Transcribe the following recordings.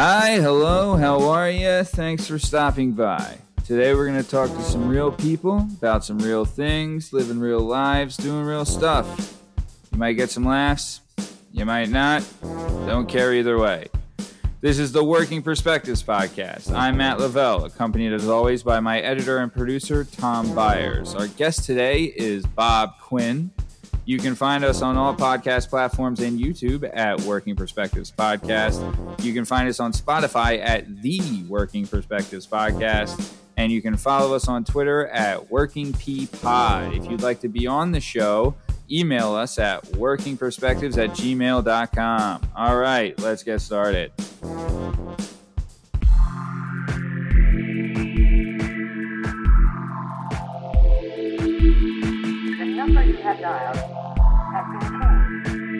Hi, hello, how are you? Thanks for stopping by. Today we're going to talk to some real people about some real things, living real lives, doing real stuff. You might get some laughs, you might not. Don't care either way. This is the Working Perspectives Podcast. I'm Matt Lavelle, accompanied as always by my editor and producer, Tom Byers. Our guest today is Bob Quinn. You can find us on all podcast platforms and YouTube at Working Perspectives Podcast. You can find us on Spotify at The Working Perspectives Podcast. And you can follow us on Twitter at Working P Pod. If you'd like to be on the show, email us at workingperspectives at gmail.com. All right, let's get started. The number you have dialed.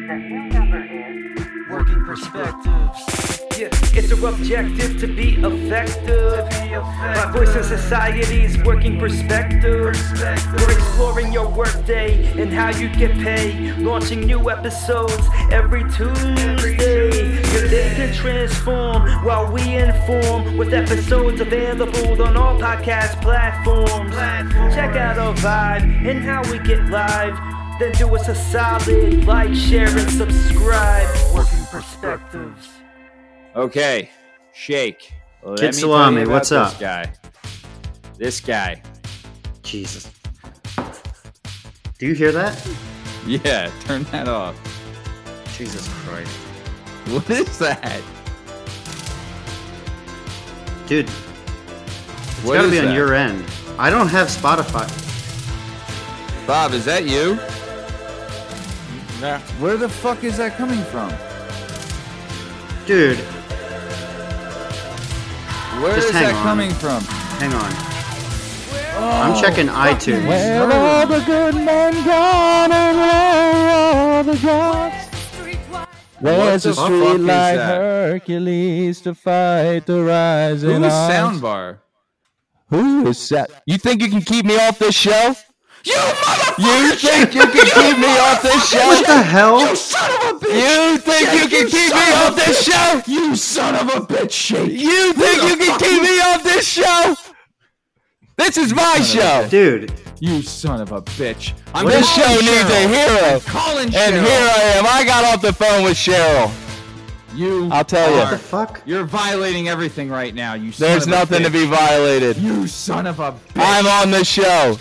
The new number is Working perspectives. Yeah, it's our objective to be effective. My voice in society's working perspectives. We're exploring your workday and how you get paid. Launching new episodes every Tuesday. Your day can transform while we inform with episodes available on all podcast platforms. Check out our vibe and how we get live. Then do us a solid like, share, and subscribe. Working perspectives. Okay, Shake. Let Kid Salami, tell you what's this up? guy. This guy. Jesus. Do you hear that? Yeah, turn that off. Jesus Christ. What is that? Dude, it's What gotta is be on that? your end. I don't have Spotify. Bob, is that you? Where the fuck is that coming from? Dude, Where is Just hang that on. coming from? hang on. Oh. I'm checking iTunes. Where all the good men gone and where all the gods? Where's the the street like? Hercules to fight the rising Who is odds? Soundbar? Who is that? You think you can keep me off this show? You motherfucker! You think you can keep me off this show? What the hell? You son of a bitch! You think you can keep me off this show? You son of a bitch, Shake! You think you can keep me off this show? This is my show. Dude, You son of a bitch! I'm This calling show needs a Cheryl. hero. Calling And here I am. I got off the phone with Cheryl. You I'll tell you. what the fuck? You're violating everything right now. You. Son There's of a nothing to be violated. You son of a bitch! I'm on the show.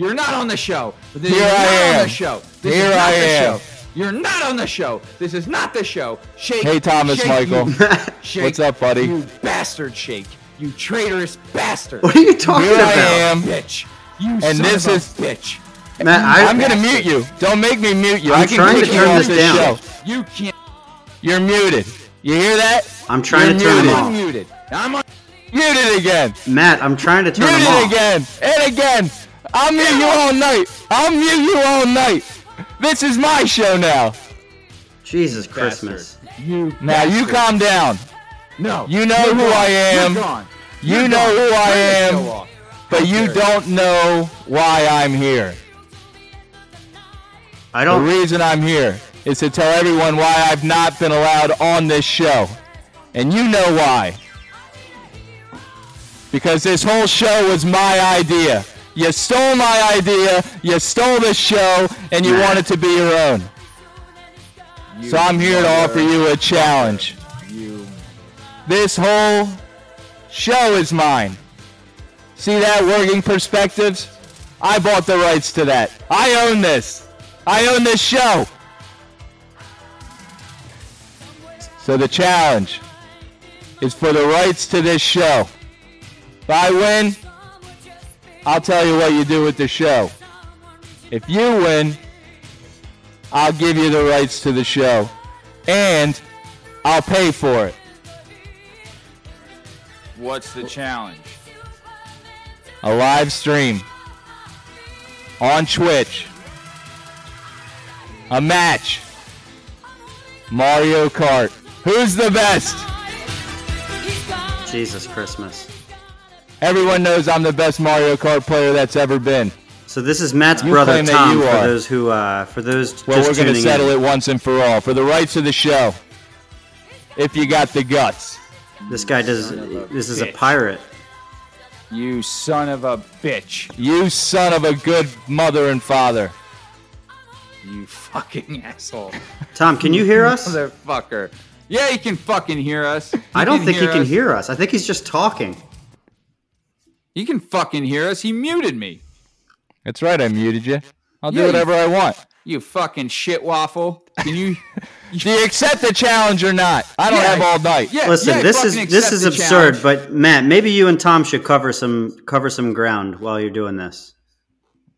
You're not on the show. This Here is I not on am. the show. This Here is not I the am. show. You're not on the show. This is not the show. Shake. Hey, Thomas shake, Michael. you- shake, What's up, buddy? You bastard, Shake. You traitorous bastard. What are you talking Here I about? am. bitch. You And son this of a is- bitch. Matt, I, I'm gonna mute you. Don't make me mute you. I'm I can trying to kick you turn off this this down. show. You can't. You're muted. You hear that? I'm trying to You're turn muted. them I'm off. unmuted. I'm on. Muted again. Matt, I'm trying to turn them Muted off. again. And again. I'll mute you all night. I'll mute you all night. This is my show now. Jesus Christmas. You. Now you calm down. No. You know who gone. I am. You're gone. You You're know gone. who I Turn am. But you dare don't know why I'm here. I don't. The reason I'm here is to tell everyone why I've not been allowed on this show. And you know why. Because this whole show was my idea. You stole my idea, you stole the show, and you Matt. want it to be your own. You So I'm here to offer you a challenge. You. This whole show is mine. See that working perspectives? I bought the rights to that. I own this. I own this show. So the challenge is for the rights to this show. If I win, I'll tell you what you do with the show. If you win, I'll give you the rights to the show. And I'll pay for it. What's the challenge? a live stream on Twitch, a match, Mario Kart. Who's the best? Jesus Christmas. Everyone knows I'm the best Mario Kart player that's ever been. So this is Matt's You brother Tom. you For those who, uh, for those Well, we're going to settle in. it once and for all for the rights of the show. If you got the guts. This guy does. This is a pirate. You son of a bitch. You son of a good mother and father. You fucking asshole. Tom, can you hear us? Motherfucker. Yeah, he can fucking hear us. I don't think he can hear us. I think he's just talking. He can fucking hear us. He muted me. That's right, I muted you. I'll do Yeah, you- whatever I want. You fucking shit waffle. Can you? Do you accept the challenge or not? I don't Yeah, have all night. Yeah. Listen, yeah, this is this is absurd. challenge. But Matt, maybe you and Tom should cover some cover some ground while you're doing this.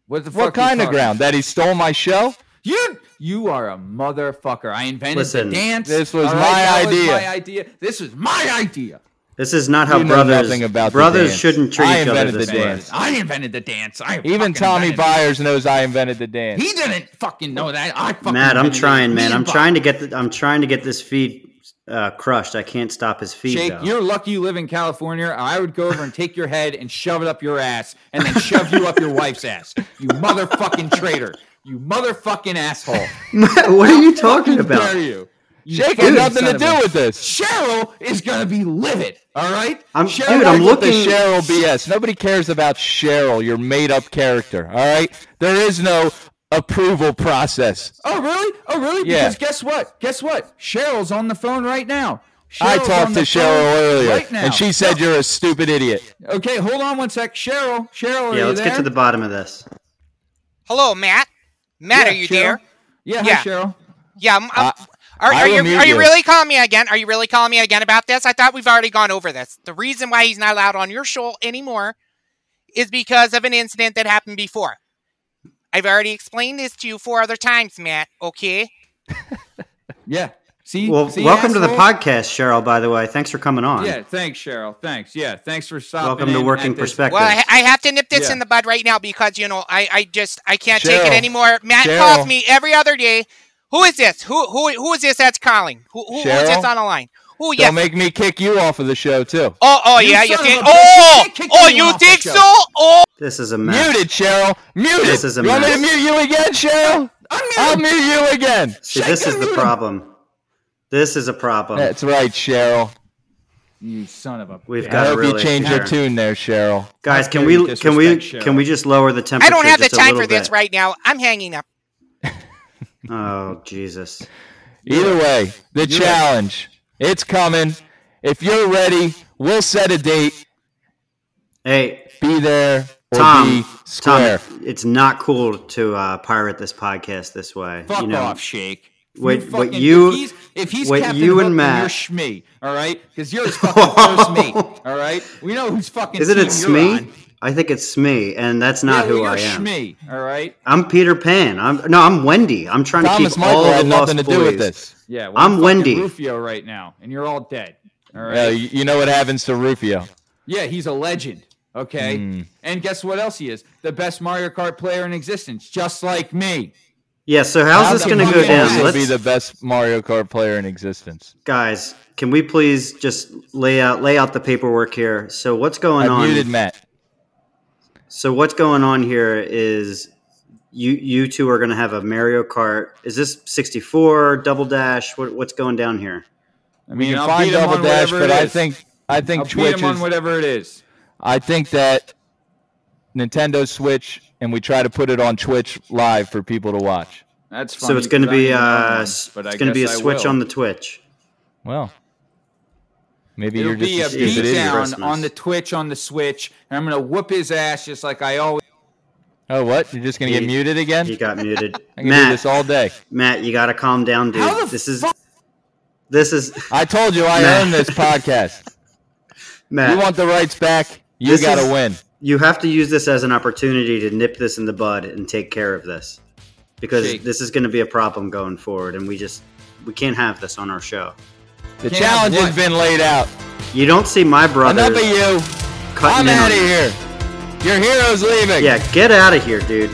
what the fuck? What kind of ground? That he stole my show? You you are a motherfucker. I invented Listen, the dance. this was all my That was idea. my idea. This was my idea. This is not how You brothers nothing about brothers dance. shouldn't treat I each other invented this the way. dance. I invented the dance. I Even Tommy invented it. Byers knows I invented the dance. He didn't fucking know that. I fucking Matt, I'm invented it. trying, man. I'm trying to get the, I'm trying to get this feed uh, crushed. I can't stop his feed. Jake, though. you're lucky you live in California. I would go over and take your head and shove it up your ass, and then shove you up your wife's ass. You motherfucking traitor. You motherfucking asshole. Matt, what are you talking How dare about? you? You Jake fucking had nothing to do a- with this. Cheryl is gonna be livid. All right, I'm- Cheryl, dude, I'm Enough with the looking- Cheryl BS. Nobody cares about Cheryl, your made-up character. All right, there is no approval process. Oh really? Oh really? Yeah. Because guess what? Guess what? Cheryl's on the phone right now. I talked to the Cheryl earlier, right and she said you're a stupid idiot. Okay, hold on one sec. Cheryl, Cheryl, are yeah, you let's there? get to the bottom of this. Hello, Matt. Matt, Yeah, are you Cheryl? there? Yeah, Yeah. hi, Cheryl. Yeah. I'm, I'm- Uh, are, are you are you you. really calling me again? Are you really calling me again about this? I thought we've already gone over this. The reason why he's not allowed on your show anymore is because of an incident that happened before. I've already explained this to you four other times, Matt. Okay. Yeah. See. Well, See, welcome to the podcast, Cheryl. By the way, thanks for coming on. Yeah, thanks, Cheryl. Thanks. Yeah, thanks for stopping. welcome to in Working Perspective. Well, I, I have to nip this Yeah. in the bud right now because you know I, I just I can't take it anymore. Matt Cheryl. calls me every other day. Who is this? Who who who is this that's calling? Who who, who is this on the line? Who? Yes. Don't make me kick you off of the show too. Oh, oh You yeah, you son think? a bitch, you Oh, can't oh, you off think so? Oh, This is a mess. Muted, Cheryl. Muted. This is a you want me to mute you again, Cheryl? I'll mute you again. See, this is the problem. This is a problem. That's right, Cheryl. You son of a. We've bitch. got I to hope really you change your tune there, Cheryl. Guys, can we can we Cheryl. can we just lower the temperature? I don't have the just a time little for this right now. I'm hanging up. Oh Jesus! Either way, the challenge. It's coming. If you're ready, we'll set a date. Hey, Be there or Tom. be square. Tom, it's not cool to uh, pirate this podcast this way. Fuck you know, off, Shake. What- You what fucking- you- if he's, if he's what Captain you and Hook, then Matt- you're Shmee, all right? Because you're his fucking first mate, all right? We know who's fucking. Isn't it team you're Smee? On. I think it's Smee, and that's not yeah, who well, I you're am. Shmee, all right? I'm Peter Pan. I'm no, I'm Wendy. I'm trying Thomas to keep Michael all the had nothing to lost do with this. Yeah, well, I'm Wendy. Rufio right now, and you're all dead. All right. Uh, you, you know what happens to Rufio. Yeah, he's a legend. Okay. Hmm. And guess what else he is? The best Mario Kart player in existence, just like me. Yeah. So how's How this going to go down? this? Also Let's be the best Mario Kart player in existence. guys. Can we please just lay out lay out the paperwork here? So what's going I on? muted Matt. So what's going on here is you you two are going to have a Mario Kart. Is this 64 double dash? What, what's going down here? I We mean, can I'll find Double Dash, but it I think I think I'll beat Twitch him on is. whatever it is. I think that Nintendo Switch, and we try to put it on Twitch live for people to watch. That's so it's going to 'cause I be don't even own uh, one, s- but I it's going to be a switch will. on the Twitch. Well, maybe It'll you're just be a a stupid idiot. idiot. beatdown on the Twitch on the Switch, and I'm gonna whoop his ass just like I always. Oh, what? You're just gonna get muted again? He got muted. I can do Matt, this all day. Matt, you got to calm down, dude. How the this is fuck- this is I told you I Matt. earned this podcast. Matt. You want the rights back? You This got to is- win. you have to use this as an opportunity to nip this in the bud and take care of this because Jake. this is going to be a problem going forward and we just we can't have this on our show The Can't challenge have has been laid out. you don't see my brother Enough of you. cutting I'm out of here. Your hero's leaving. yeah get out of here dude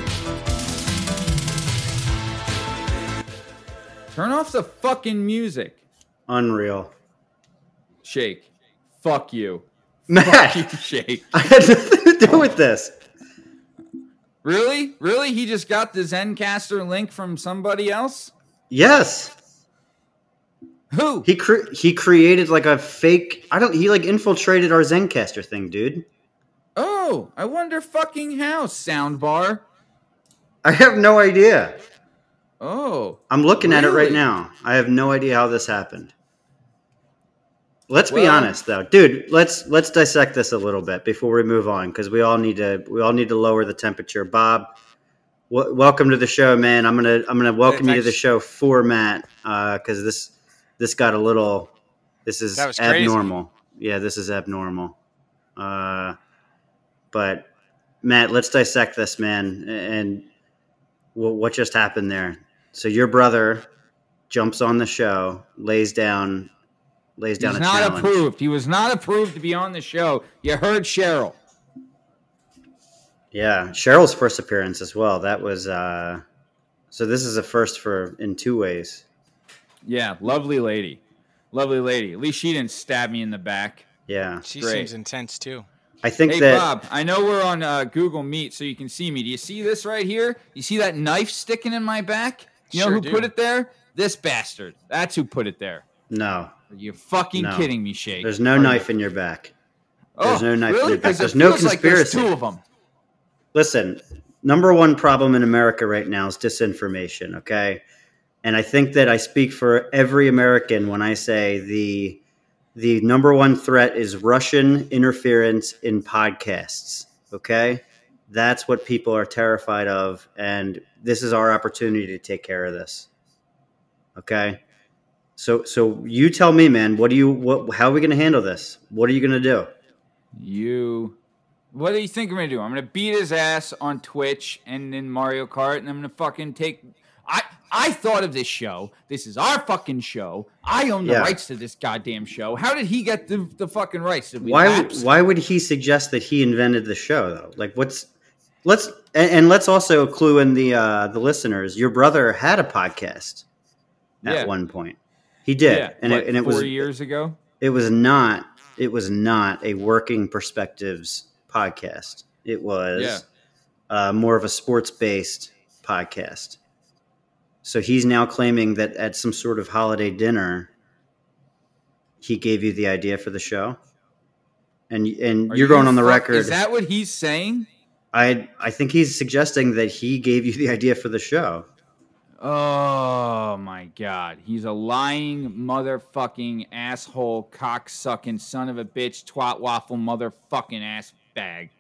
Turn off the fucking music. unreal Shake. Fuck you. matt You Shake. i had nothing to do with this Really? Really? He just got the Zencastr link from somebody else? yes Who? He cre- he created like a fake. I don't. He like infiltrated our Zencastr thing, dude. Oh, I wonder fucking how, soundbar. I have no idea. Oh. I'm looking at it right now. I have no idea how this happened. Let's be honest though. Dude, let's let's dissect this a little bit before we move on cuz we all need to we all need to lower the temperature. Bob, w- welcome to the show, man. I'm going to I'm going to welcome you to the show for Matt uh cuz this this got a little this is That crazy. abnormal. Yeah, this is abnormal. Uh but Matt, let's dissect this, man, and wh- what just happened there. So your brother jumps on the show, lays down, lays down He's a not challenge. approved. He was not approved to be on the show. You heard Cheryl. Yeah, Cheryl's first appearance as well. That was uh, so. This is a first for in two ways. Yeah, lovely lady. Lovely lady. At least she didn't stab me in the back. Yeah, She Great. seems intense too. I think Hey, that Bob, I know we're on uh, Google Meet, so you can see me. Do you see this right here? You see that knife sticking in my back? You know who do. put it there? This bastard. That's who put it there. no, Are you fucking No. kidding me, Shake? there's no Are you- knife in your back. there's no knife in really? your back. 'Cause it There's no feels like there's conspiracy. two of them. Listen, number one problem in America right now is disinformation. Okay, and I think that I speak for every American when I say the the number one threat is Russian interference in podcasts. Okay, that's what people are terrified of, and this is our opportunity to take care of this. Okay. So, so you tell me, man. What do you? What? How are we going to handle this? What are you going to do? You. What do you think I'm gonna do? I'm gonna beat his ass on Twitch and in Mario Kart, and I'm gonna fucking take. I I thought of this show. This is our fucking show. I own the Yeah. rights to this goddamn show. How did he get the, the fucking rights? Why lapse? why would he suggest that he invented the show though like what's let's and, and let's also clue in the uh the listeners your brother had a podcast at Yeah. one point he did Yeah, and what, it, and it four was years ago. it was not it was not a working perspectives podcast it was uh, more of a sports based podcast so he's now claiming that at some sort of holiday dinner he gave you the idea for the show and and Are you're you going on the fuck- record Is that what he's saying? i i think he's suggesting that he gave you the idea for the show Oh my god. He's a lying motherfucking asshole cocksucking son of a bitch twat waffle motherfucking ass bag.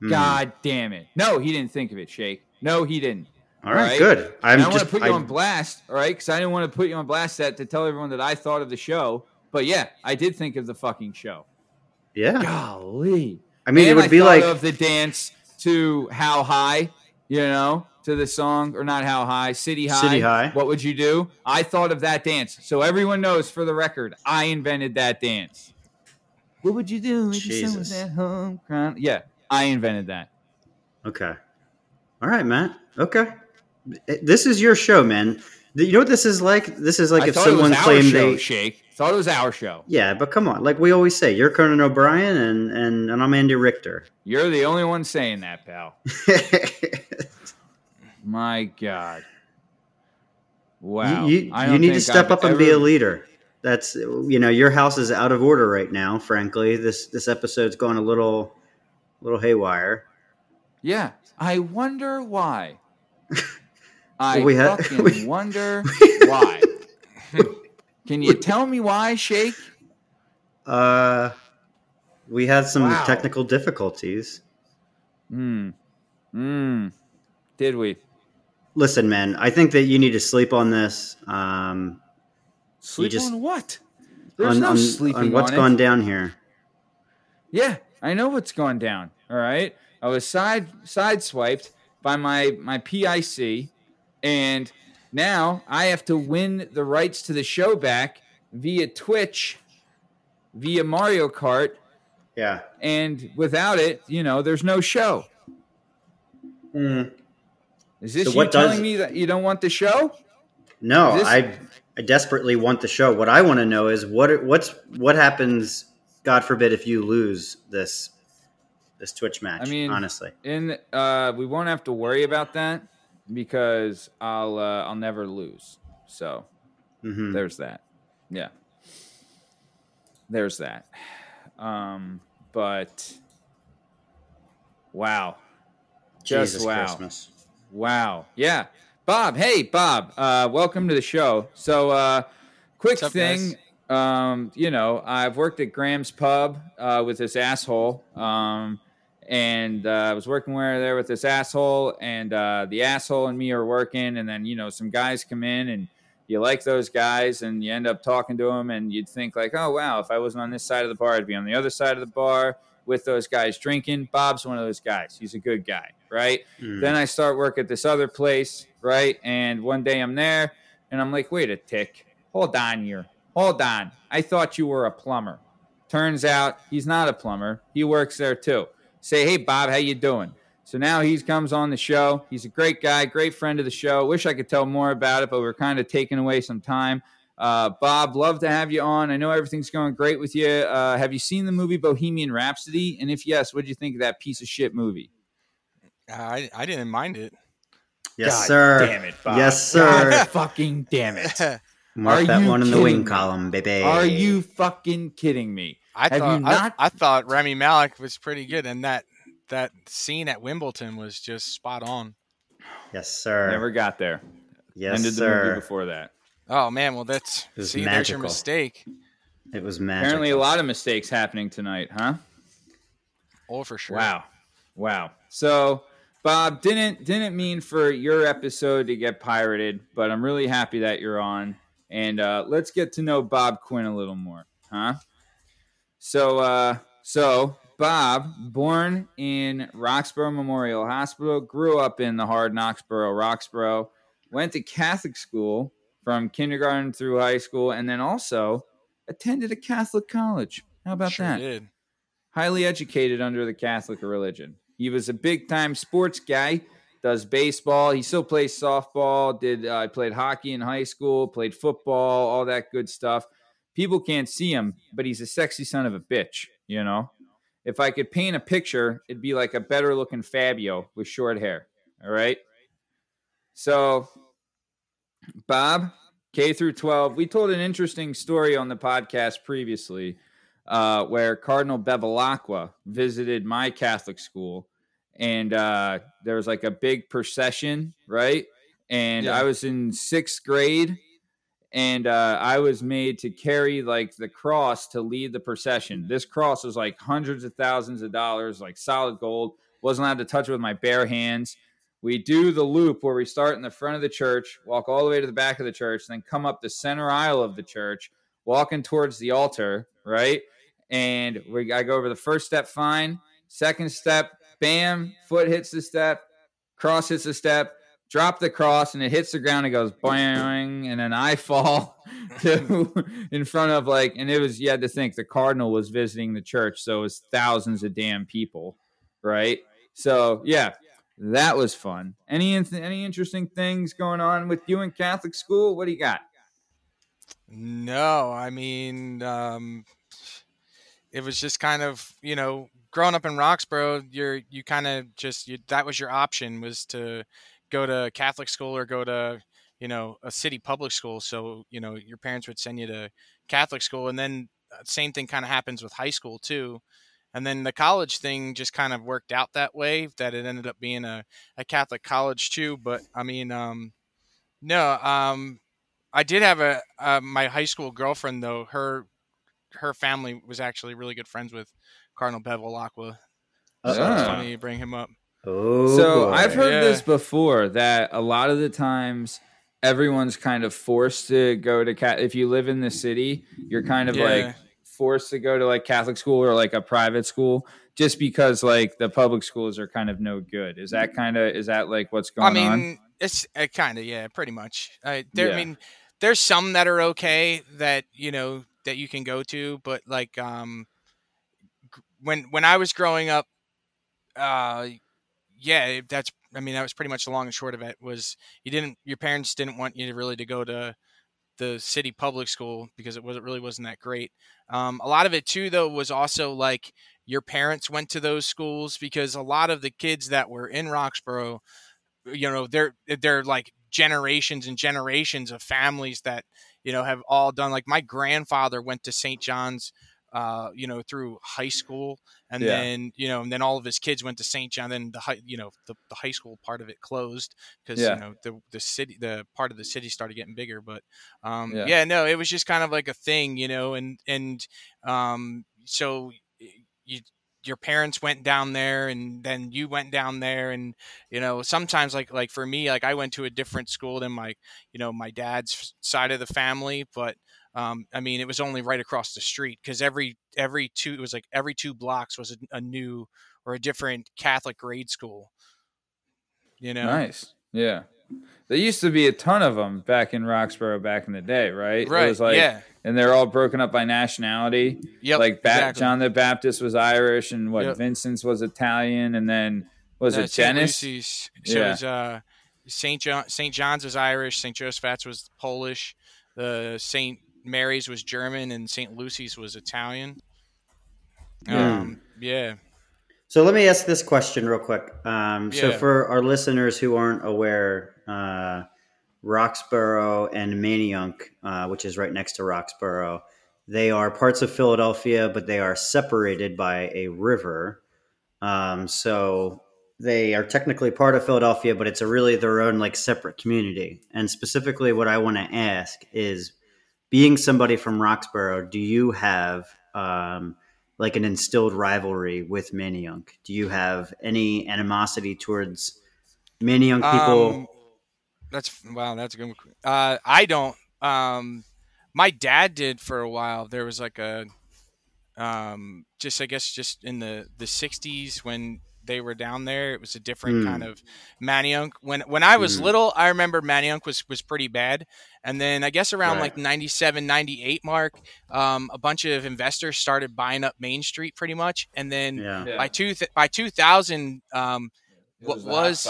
Hmm. God damn it. No, he didn't think of it, Shake. No, he didn't. All right, good i'm And I want to put you I- on blast, all right? Because I didn't want to put you on blast that to tell everyone that I thought of the show. But yeah, I did think of the fucking show. yeah Golly. i mean it would I be like of the dance to How High, you know, to the song or not How High, City High. City High. What would you do? I thought of that dance, so everyone knows for the record, I invented that dance. What would you do if your son Jesus. at home crying? Yeah, I invented that. Okay. All right, Matt. Okay. This is your show, man. You know what this is like? This is like I if someone claimed show, they. Shake. Thought it was our show. Yeah, but come on. Like we always say, you're Conan O'Brien and, and, and I'm Andy Richter. You're the only one saying that, pal. My God. Wow. You, you, you need to step I've up and be a leader. That's you know your house is out of order right now. Frankly, this this episode's going a little little haywire. Yeah, I wonder why. I we had- fucking we- wonder why. Can you tell me why, Shake? Uh, we had some Wow. technical difficulties. Hmm. Hmm. Did we Listen, man, I think that you need to sleep on this. Um, sleep just- on what? There's on, no on- sleeping on what's on it. gone down here. Yeah, I know what's gone down. All right, I was side sideswiped by my my PIC, and now I have to win the rights to the show back via Twitch, via Mario Kart, Yeah. and without it, you know, there's no show. Is this So you what does- telling me that you don't want the show? No, This- I I desperately want the show. What I want to know is what what's what happens. God forbid if you lose this this Twitch match. I mean- honestly, And uh, we won't have to worry about that because I'll uh, I'll never lose. So hmm there's that. Yeah. There's that. Um, but wow. Just Jesus wow. Christmas. Wow. Yeah. Bob, hey Bob, uh, welcome to the show. So uh quick up, thing, um, you know, I've worked at Graham's Pub uh, with this asshole. Um and uh, I was working where there with this asshole, and uh, the asshole and me are working, and then you know some guys come in, and you like those guys, and you end up talking to them, and you'd think like, oh wow, if I wasn't on this side of the bar, I'd be on the other side of the bar with those guys drinking. Bob's one of those guys. He's a good guy, right? Mm. Then I start work at this other place, right? And one day I'm there, and I'm like, wait a tick, hold on here, hold on. I thought you were a plumber. Turns out he's not a plumber. He works there too. Say, hey Bob, how you doing? So now he comes on the show. He's a great guy, great friend of the show. Wish I could tell more about it, but we're kind of taking away some time. Uh, Bob, love to have you on. I know everything's going great with you. Uh, have you seen the movie Bohemian Rhapsody? And if yes, what do you think of that piece of shit movie? I I didn't mind it. Yes, God sir. Damn it, Bob. Yes, sir. God fucking damn it. Mark Are that one in the wing me? column, baby. Are you fucking kidding me? I Have thought you I- not- I, thought Rami Malek was pretty good, and that that scene at Wimbledon was just spot on. Yes, sir. Never got there. yes, Ended the movie sir. before that. Oh man, well that's It was see, there's your mistake. It was magic. Apparently, a lot of mistakes happening tonight, huh? Oh, for sure. Wow, wow. So, Bob didn't didn't mean for your episode to get pirated, but I'm really happy that you're on. And uh, let's get to know Bob Quinn a little more, huh? So, uh, so Bob, born in Roxborough Memorial Hospital, grew up in the hard Knoxboro, Roxborough, went to Catholic school from kindergarten through high school, and then also attended a Catholic college. How about sure that? did. highly educated under the Catholic religion. He was a big time sports guy. Does baseball. He still plays softball. Did uh, played hockey in high school. Played football. All that good stuff. People can't see him, but he's a sexy son of a bitch. You know. If I could paint a picture, it'd be like a better looking Fabio with short hair. All right. So, Bob, K through 12, we told an interesting story on the podcast previously uh, where Cardinal Bevilacqua visited my Catholic school, and uh, there was like a big procession, right? And Yeah. I was in sixth grade, and uh, I was made to carry like the cross to lead the procession. This cross was like hundreds of thousands of dollars, like solid gold. Wasn't allowed to touch it with my bare hands. We do the loop where we start in the front of the church, walk all the way to the back of the church, then come up the center aisle of the church, walking towards the altar, right? And we I go over the first step fine, second step, bam, foot hits the step, cross hits the step, drop the cross, and it hits the ground. It goes bang and then I fall to in front of like, and it was you had to think the cardinal was visiting the church, so it was thousands of damn people, right? So yeah, that was fun. Any any interesting things going on with you in Catholic school? What do you got? No, I mean, um, it was just kind of you know, growing up in Roxborough, you're you kind of just you, that was your option was to go to Catholic school or go to you know a city public school. So you know your parents would send you to Catholic school, and then uh, same thing kind of happens with high school too. And then the college thing just kind of worked out that way that it ended up being a, a Catholic college too. But I mean, um, no, um, I did have a uh, my high school girlfriend though. Her her family was actually really good friends with Cardinal Bevilacqua. So it's Ah. funny you bring him up. Oh, so boy. I've heard Yeah. this before that a lot of the times everyone's kind of forced to go to cat. If you live in the city, you're kind of Yeah. like forced to go to like Catholic school or like a private school just because like the public schools are kind of no good. Is that kind of is that like what's going on? I mean, on? it's uh, kind of yeah, pretty much. I there. Yeah. I mean, there's some that are okay that you know that you can go to, but like um, when when I was growing up, uh, yeah, that's. I mean, that was pretty much the long and short of it. Was you didn't your parents didn't want you to really to go to the city public school because it was it really wasn't that great. Um, a lot of it too, though, was also like your parents went to those schools because a lot of the kids that were in Roxborough, you know, they're they're like generations and generations of families that you know have all done like my grandfather went to St. John's uh, you know, through high school, and Yeah. then you know, and then all of his kids went to St. John. Then the high, you know, the, the high school part of it closed because Yeah. you know the the city, the part of the city started getting bigger. But um, Yeah. yeah. no, it was just kind of like a thing, you know, and and um, so you your parents went down there and then you went down there and you know sometimes like like for me like i went to a different school than my you know my dad's side of the family but um, I mean, it was only right across the street because every every two it was like every two blocks was a, a new or a different Catholic grade school. You know, Nice. Yeah. There used to be a ton of them back in Roxborough back in the day, right? right? It was like, yeah, and they're all broken up by nationality. Yeah. like ba- exactly. John the Baptist was Irish, and what Yep. Vincent's was Italian, and then was Uh, it. Dennis? So Yeah. it was, uh, Saint John Saint John's was Irish. Saint Joseph's was Polish. The Saint Mary's was German, and Saint Lucy's was Italian. Yeah. Um, yeah. So let me ask this question real quick. Um, So Yeah. for our listeners who aren't aware, uh, Roxborough and Manayunk, uh, which is right next to Roxborough, they are parts of Philadelphia, but they are separated by a river. Um, so they are technically part of Philadelphia, but it's a really their own like separate community. And specifically, what I want to ask is, being somebody from Roxborough, do you have um, like an instilled rivalry with Manayunk? Do you have any animosity towards Manayunk people? Um, that's wow. That's a good. Uh, I don't. Um, my dad did for a while. There was like a, um, just I guess just in the the '60s when they were down there, it was a different Hmm. kind of Manayunk. When when I was Hmm. little, I remember Manayunk was was pretty bad. And then I guess around Right. like 97, 98 mark, um, a bunch of investors started buying up Main Street pretty much. And then yeah. by two th- by 2000, um, what was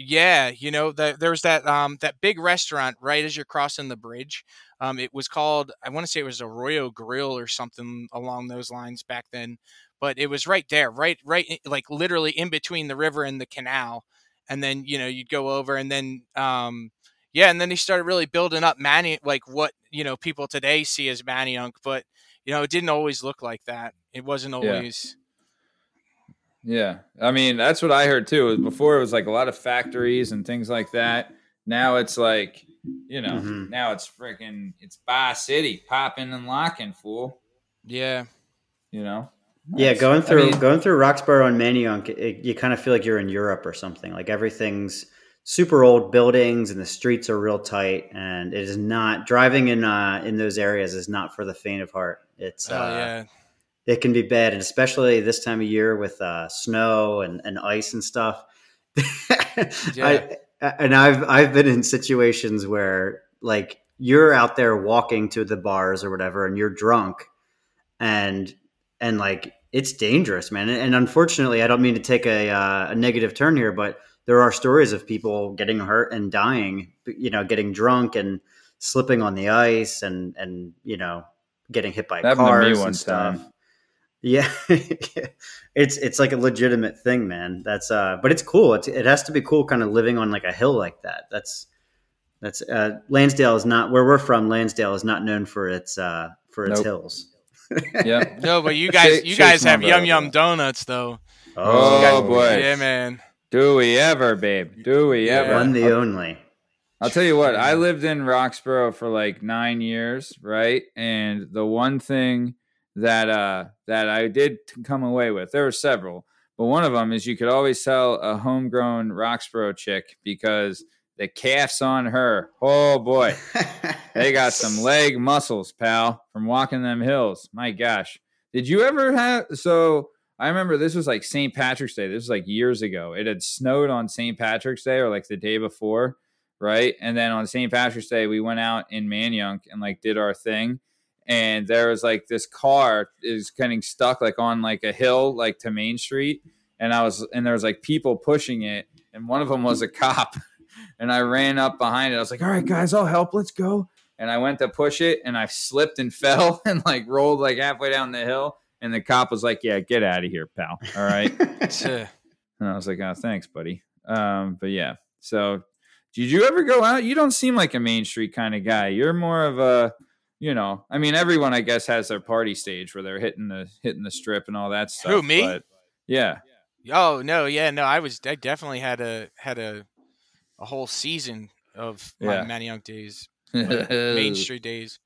yeah, you know, the, there was that um that big restaurant right as you're crossing the bridge. Um, it was called I want to say it was Arroyo Grill or something along those lines back then, but it was right there, right, right, like literally in between the river and the canal. And then you know you'd go over, and then um, yeah, and then they started really building up Manny like what you know people today see as Manayunk, but you know it didn't always look like that. It wasn't always. Yeah, I mean that's what I heard too. Before it was like a lot of factories and things like that. Now it's like, you know, Mhm. now it's freaking it's by city popping and locking, fool. Yeah, You know. Yeah, Nice. going I through mean, going through Roxborough and Manayunk, it, you kind of feel like you're in Europe or something. Like everything's super old buildings and the streets are real tight, and it is not driving in uh, in those areas is not for the faint of heart. It's oh uh, yeah, it can be bad, and especially this time of year with uh, snow and, and ice and stuff. I, and I've I've been in situations where like you're out there walking to the bars or whatever, and you're drunk, and and like it's dangerous, man. And unfortunately, I don't mean to take a uh, a negative turn here, but there are stories of people getting hurt and dying. You know, getting drunk and slipping on the ice, and and you know, getting hit by me cars and stuff. time. Yeah, it's it's like a legitimate thing, man. That's uh, but it's cool. It's, it has to be cool, kind of living on like a hill like that. That's that's uh, Lansdale is not where we're from. Lansdale is not known for its uh for its Nope. hills. Yep. No, but you guys, you shake guys have yum yum donuts though. Oh, boy. Yeah, man. Do we ever, babe? Do we Yeah. ever? one the only. I'll tell you what, I lived in Roxborough for like nine years, right? And the one thing that uh that I did come away with, there were several, but one of them is you could always tell a homegrown Roxborough chick because the calves on her. Oh boy, they got some leg muscles, pal, from walking them hills. My gosh, did you ever have? So I remember this was like St. Patrick's Day. This was like years ago. It had snowed on St. Patrick's Day or like the day before right? And then on St. Patrick's Day, we went out in Manayunk and like did our thing. And there was like this car is getting stuck like on like a hill, like to Main Street. And I was, and there was like people pushing it. And one of them was a cop. And I ran up behind it. I was like, all right, guys, I'll help. Let's go. And I went to push it and I slipped and fell and like rolled like halfway down the hill. And the cop was like, yeah, get out of here, pal. All right. And I was like, oh, thanks, buddy. Um, but yeah. So, Did you ever go out? You don't seem like a Main Street kind of guy. You're more of a, you know, I mean, everyone I guess has their party stage where they're hitting the hitting the strip and all that stuff. Who, me? but yeah. Oh no, yeah, no, I was I definitely had a had a a whole season of my Yeah. Manayunk days, Main Street days.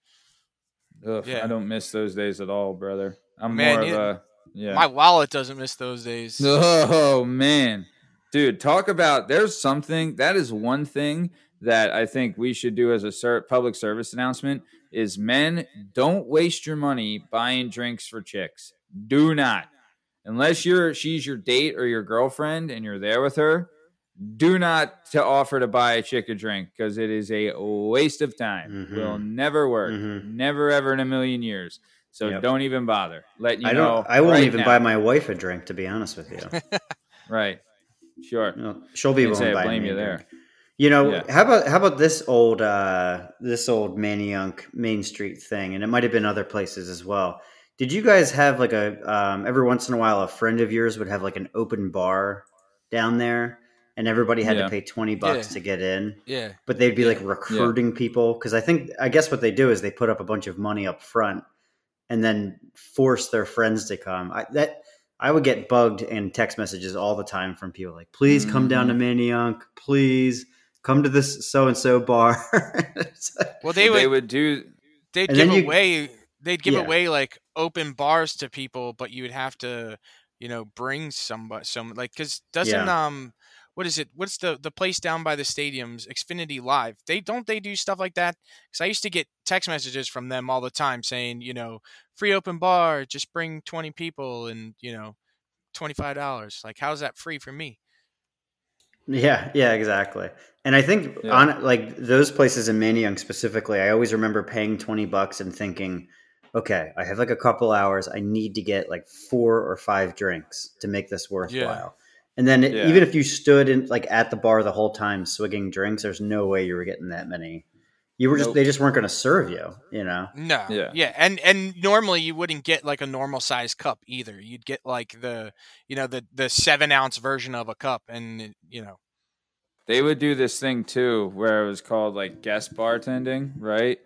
Ugh, Yeah. I don't miss those days at all, brother. I'm Man, more of a yeah. My wallet doesn't miss those days. Oh man, dude, talk about there's something that is one thing that I think we should do as a ser- public service announcement is men don't waste your money buying drinks for chicks. Do not, unless you're she's your date or your girlfriend and you're there with her. Do not to offer to buy a chick a drink because it is a waste of time. Mhm. Will never work. Mhm. Never ever in a million years. So Yep. don't even bother. Let you I know. don't. I won't right even now. buy my wife a drink, to be honest with you. Right. Sure. Know, she'll be willing to buy blame me you there. drink. You know, Yeah. how about how about this old uh this old Manayunk Main Street thing, and it might have been other places as well. Did you guys have like a um, every once in a while a friend of yours would have like an open bar down there, and everybody had Yeah. to pay twenty bucks Yeah. to get in, Yeah, but they'd be like recruiting people because I think I guess what they do is they put up a bunch of money up front and then force their friends to come. I, that I would get bugged and text messages all the time from people like, "Please come down to Manayunk, please come to this so and so bar." Well they they would would do they'd give you- away they'd give Yeah. away like open bars to people, but you would have to you know bring somebody some like because doesn't um what is it what's the the place down by the stadiums Xfinity Live they don't they do stuff like that because I used to get text messages from them all the time saying you know free open bar just bring twenty people and you know twenty five dollars like how's that free for me Yeah, yeah, exactly. And I think Yeah. on like those places in Manayunk specifically, I always remember paying twenty bucks and thinking, okay, I have like a couple hours. I need to get like four or five drinks to make this worthwhile. And then Yeah. even if you stood in like at the bar the whole time swigging drinks, there's no way you were getting that many. You were just Nope. they just weren't going to serve you, you know. No. Yeah. Yeah. And and normally you wouldn't get like a normal size cup either. You'd get like the you know the the seven ounce version of a cup, and you know. they would do this thing too where it was called like guest bartending, right?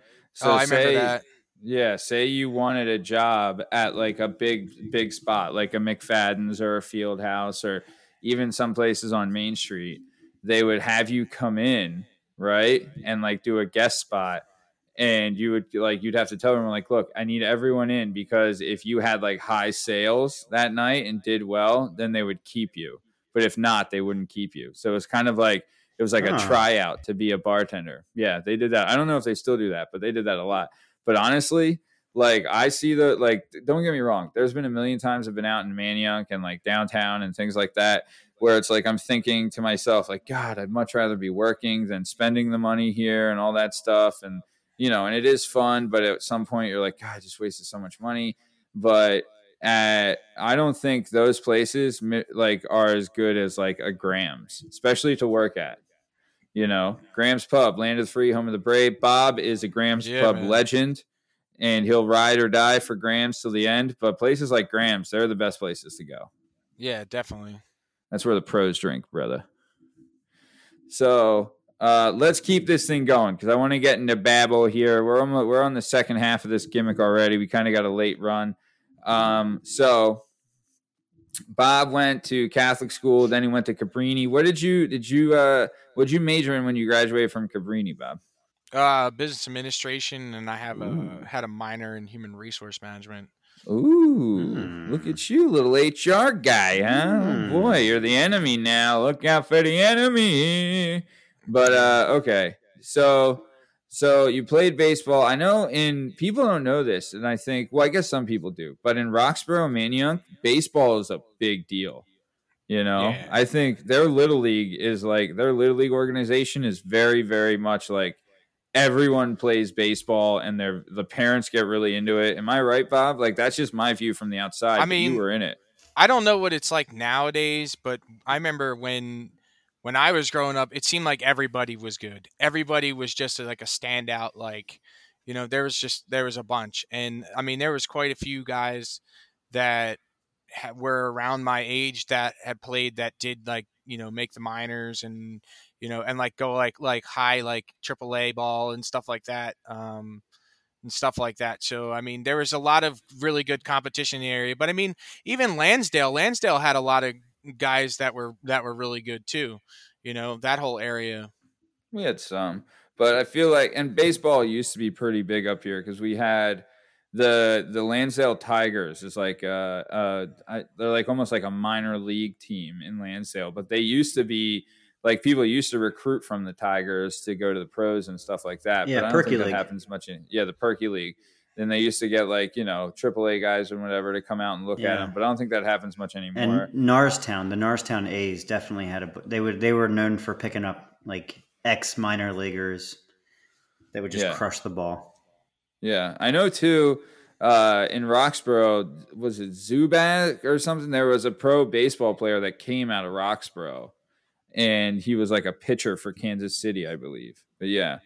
oh, I remember that. Yeah, say you wanted a job at like a big big spot like a McFadden's or a Field House or even some places on Main Street, they would have you come in, right? And like do a guest spot and you would like you'd have to tell them like, "Look, I need everyone in because if you had like high sales that night and did well, then they would keep you. But if not, they wouldn't keep you." So it's kind of like it was like a tryout to be a bartender. Yeah, they did that. I don't know if they still do that, but they did that a lot. But honestly, like I see the like don't get me wrong, there's been a million times I've been out in Manayunk and like downtown and things like that where it's like I'm thinking to myself like god, I'd much rather be working than spending the money here and all that stuff and you know, and it is fun, but at some point you're like god, I just wasted so much money. But at, I don't think those places like are as good as like a Grams, especially to work at. You know, Grams Pub, land of the free, home of the brave. Bob is a Grams Yeah, Pub man. legend, and he'll ride or die for Grams till the end. But places like Grams, they're the best places to go. Yeah, definitely. That's where the pros drink, brother. So uh, let's keep this thing going because I want to get into babble here. We're on the, we're on the second half of this gimmick already. We kind of got a late run. Um, so Bob went to Catholic school, then he went to Cabrini. What did you did you uh what did you major in when you graduated from Cabrini, Bob? Uh, business administration, and I have Ooh. a had a minor in human resource management. Ooh, Hmm. look at you, little HR guy, huh? Oh, Hmm. boy, you're the enemy now. Look out for the enemy. But uh okay. So so you played baseball. I know in people don't know this, and I think well, I guess some people do, but in Roxborough, Manayunk, baseball is a big deal. You know, Yeah. I think their little league is like their little league organization is very, very much like everyone plays baseball and their the parents get really into it. Am I right, Bob? Like that's just my view from the outside. I mean- you were in it. I don't know what it's like nowadays, but I remember when when I was growing up, it seemed like everybody was good. Everybody was just like a standout. Like, you know, there was just there was a bunch, and I mean, there was quite a few guys that ha- were around my age that had played that did like you know make the minors and you know and like go like like high like AAA ball and stuff like that. Um, and stuff like that. So I mean, there was a lot of really good competition in the area. But I mean, even Lansdale, Lansdale had a lot of guys that were that were really good too. You know, that whole area. We had some, but I feel like and baseball used to be pretty big up here because we had the the Lansdale Tigers is like uh uh I, they're like almost like a minor league team in Lansdale, but they used to be like people used to recruit from the Tigers to go to the pros and stuff like that. Yeah, but I don't Perky think that League. happens much in yeah the Perky League. Then they used to get like you know AAA guys or whatever to come out and look at them, but I don't think that happens much anymore. And Norristown, the Norristown A's definitely had a. They would. They were known for picking up like ex minor leaguers. They would just Yeah. crush the ball. Yeah, I know too. Uh, in Roxborough, was it Zubac or something? There was a pro baseball player that came out of Roxborough, and he was like a pitcher for Kansas City, I believe. But yeah,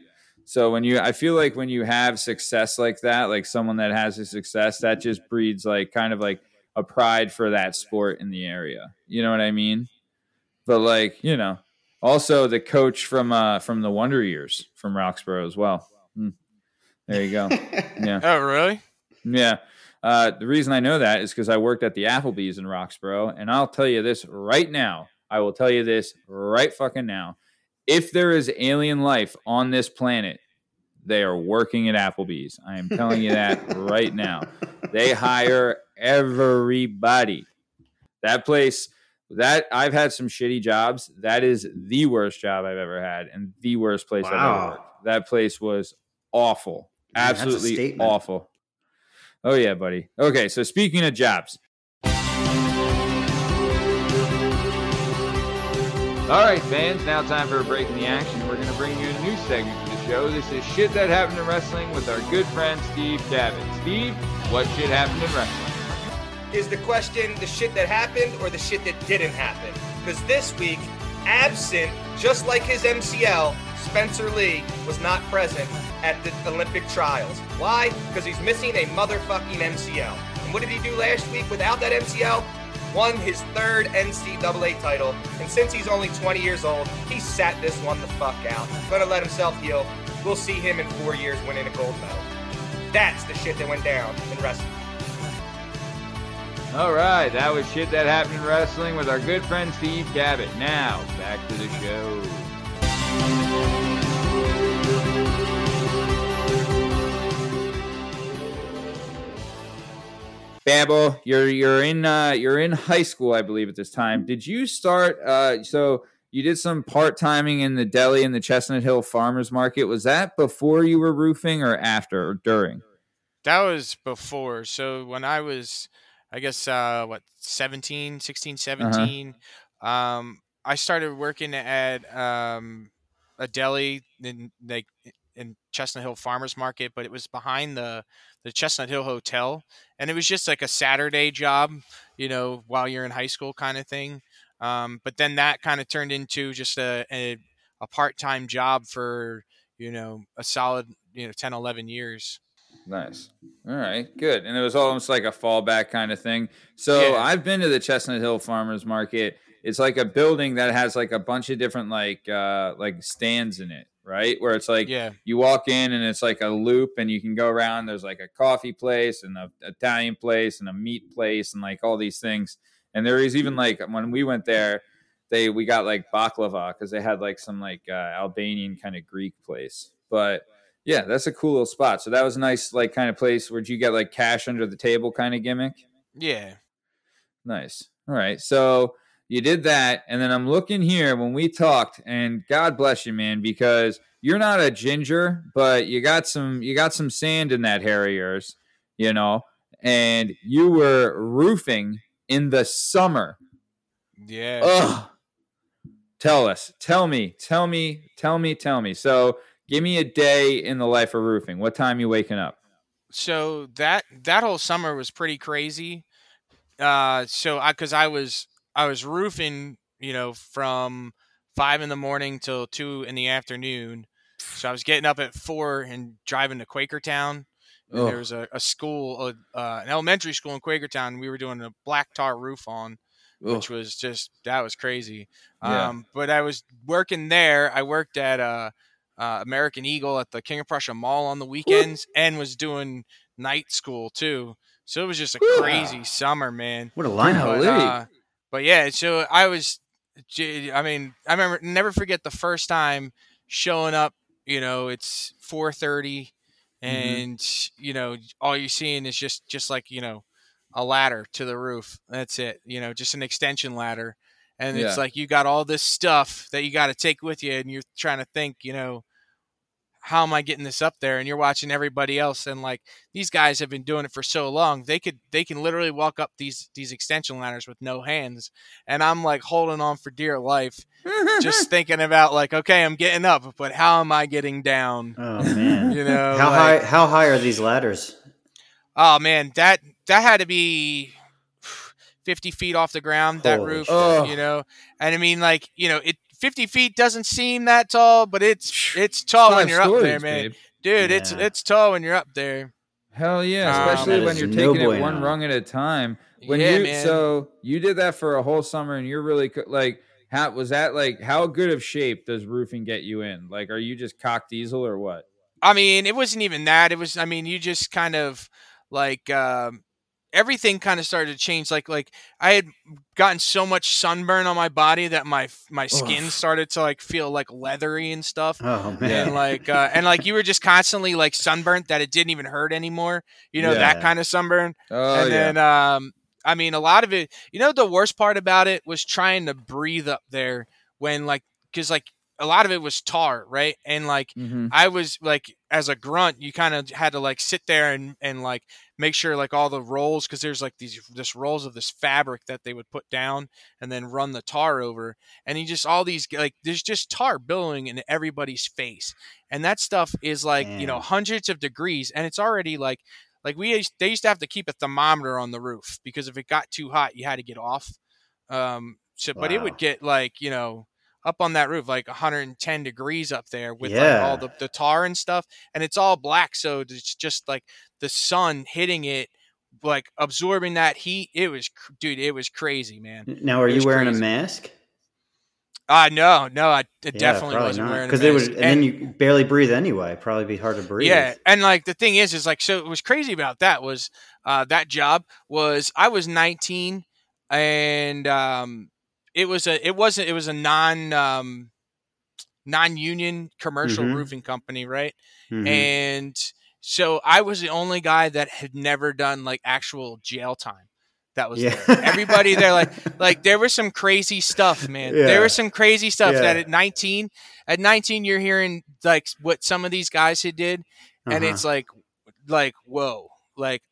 so when you, I feel like when you have success like that, like someone that has a success, that just breeds like kind of like a pride for that sport in the area. You know what I mean? But like you know, also the coach from uh from the Wonder Years from Roxborough as well. Hmm. There you go. Yeah. Oh, really? Yeah. Uh, the reason I know that is because I worked at the Applebee's in Roxborough, and I'll tell you this right now. I will tell you this right fucking now. If there is alien life on this planet, they are working at Applebee's. I am telling you that right now. They hire everybody. That place, that I've had some shitty jobs. That is the worst job I've ever had, and the worst place I've Wow. ever worked. That place was awful, Man, absolutely awful. Oh yeah, buddy. Okay, so speaking of jobs. All right, fans, now time for a break in the action. We're going to bring you a new segment to the show. This is Shit That Happened in Wrestling with our good friend Steve Cabot. Steve, what shit happened in wrestling? is the question the shit that happened or the shit that didn't happen? Because this week, absent, just like his MCL, Spencer Lee was not present at the Olympic trials. Why? Because he's missing a motherfucking MCL. And what did he do last week without that MCL? Won his third NCAA title. And since he's only 20 years old, he sat this one the fuck out. Gonna let himself heal. We'll see him in four years winning a gold medal. That's the shit that went down in wrestling. All right, that was Shit That Happened in Wrestling with our good friend Steve Cabot. Now, back to the show. Babel, you're you're in uh, you're in high school, I believe, at this time. Did you start? Uh, so you did some part timing in the deli in the Chestnut Hill Farmers Market. Was that before you were roofing, or after, or during? That was before. So when I was, I guess, uh, what, 17, 16, 17, um, I started working at um, a deli in like in Chestnut Hill Farmers Market, but it was behind the the Chestnut Hill Hotel, and it was just like a Saturday job, you know, while you're in high school kind of thing. Um, but then that kind of turned into just a a, a part time job for you know a solid you know 10, 11 years. Nice. All right, good. And it was almost like a fallback kind of thing. So Yeah. I've been to the Chestnut Hill Farmers Market. It's like a building that has like a bunch of different like uh like stands in it, right? Where it's like Yeah. you walk in and it's like a loop and you can go around. There's like a coffee place and a Italian place and a meat place and like all these things. And there is even like when we went there, they we got like baklava because they had like some like uh, Albanian kind of Greek place. But yeah, that's a cool little spot. So that was a nice like kind of place where you get like cash under the table kind of gimmick. Yeah. Nice. All right. So you did that, and then I'm looking here when we talked, and God bless you, man, because you're not a ginger, but you got some you got some sand in that hair of yours, you know, and you were roofing in the summer. Yeah. Ugh. Tell us. Tell me. Tell me. Tell me. Tell me. So give me a day in the life of roofing. What time you waking up? so that that whole summer was pretty crazy. Uh, so I because I was I was roofing, you know, from five in the morning till two in the afternoon. So I was getting up at four and driving to Quakertown, And there was a, a school, a, uh, an elementary school in Quakertown. We were doing a black tar roof on, which was just that was crazy. Yeah. Um, but I was working there. I worked at uh, uh, American Eagle at the King of Prussia Mall on the weekends, and was doing night school too. So it was just a crazy summer, man. What a line! But, uh, but yeah, so I was, I mean, I remember never forget the first time showing up. You know, it's four thirty, mm-hmm. and you know all you're seeing is just just like you know a ladder to the roof. That's it. You know, just an extension ladder, and it's like you got all this stuff that you got to take with you, and you're trying to think, you know. How am I getting this up there? And you're watching everybody else, and like these guys have been doing it for so long, they could they can literally walk up these these extension ladders with no hands, and I'm like holding on for dear life, just thinking about like, okay, I'm getting up, but how am I getting down? Oh man! You know, how like- high? How high are these ladders? Oh man, that that had to be fifty feet off the ground. That Holy roof, shit. Oh. you know, and I mean, like you know, it fifty feet doesn't seem that tall, but it's it's tall when you're up there, man. babe. Dude, it's Yeah. it's tall when you're up there. Hell yeah, Um, especially That when is you're no taking it bueno. one rung at a time. When yeah, you man. so you did that for a whole summer, and you're really co- like, how was that like? How good of shape does roofing get you in? Like, are you just cock diesel or what? I mean, it wasn't even that. It was, I mean, you just kind of like um, everything kind of started to change. Like, like I had gotten so much sunburn on my body that my my skin Ugh. started to like feel like leathery and stuff. Oh man! And like, uh, and like you were just constantly like sunburnt that it didn't even hurt anymore. You know Yeah. that kind of sunburn. Oh and yeah, then, um, I mean, a lot of it. You know, the worst part about it was trying to breathe up there when like, because like a lot of it was tar, right? And like hmm I was like as a grunt, you kind of had to like sit there and and like make sure like all the rolls because there's like these this rolls of this fabric that they would put down and then run the tar over, and you just all these like there's just tar billowing in everybody's face, and that stuff is like you know hundreds of degrees, and it's already like like we they used to have to keep a thermometer on the roof because if it got too hot, you had to get off. Um, so but it would get like you know up on that roof like 110 degrees up there with like all the, the tar and stuff and it's all black so it's just like the sun hitting it like absorbing that heat it was dude it was crazy man now, are you wearing crazy. a mask? uh no no i Yeah, definitely wasn't not. wearing because it would, mask. and, then you barely breathe anyway. Probably be hard to breathe. Yeah, and like the thing is, is like so. It was crazy about that was uh, that job was I was 19, and um, it was a it wasn't it was a non um, non union commercial Mhm. roofing company, right? Mhm. And so I was the only guy that had never done like actual jail time. That was Yeah. there. everybody there like like there was some crazy stuff, man. There was some crazy stuff that at 19, at 19 you're hearing like what some of these guys had did and Uh-huh. it's like like whoa like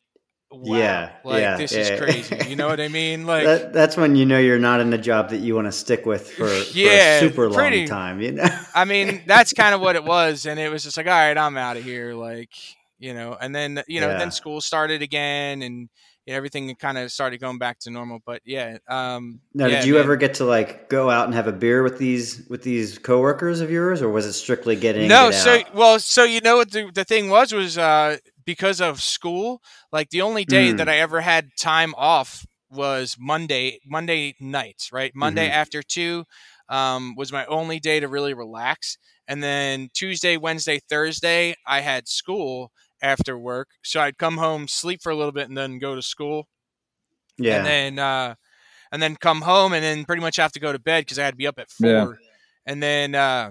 wow Yeah, like yeah, this yeah. is crazy you know what i mean like that, that's when you know you're not in a job that you want to stick with for, for a super long time. You know. i mean that's kind of what it was and it was just like all right i'm out of here like you know and then you know Yeah. then school started again and everything kind of started going back to normal but yeah um Now, yeah, did you man. ever get to like go out and have a beer with these with these coworkers of yours, or was it strictly getting? no so out? well so you know what the, the thing was was uh because of school like the only day Mm. that i ever had time off was monday monday nights right monday Mm-hmm. after two um, was my only day to really relax and then tuesday wednesday thursday i had school after work so i'd come home sleep for a little bit and then go to school yeah, and then uh, and then come home and then pretty much have to go to bed because I had to be up at four. Yeah. And then uh,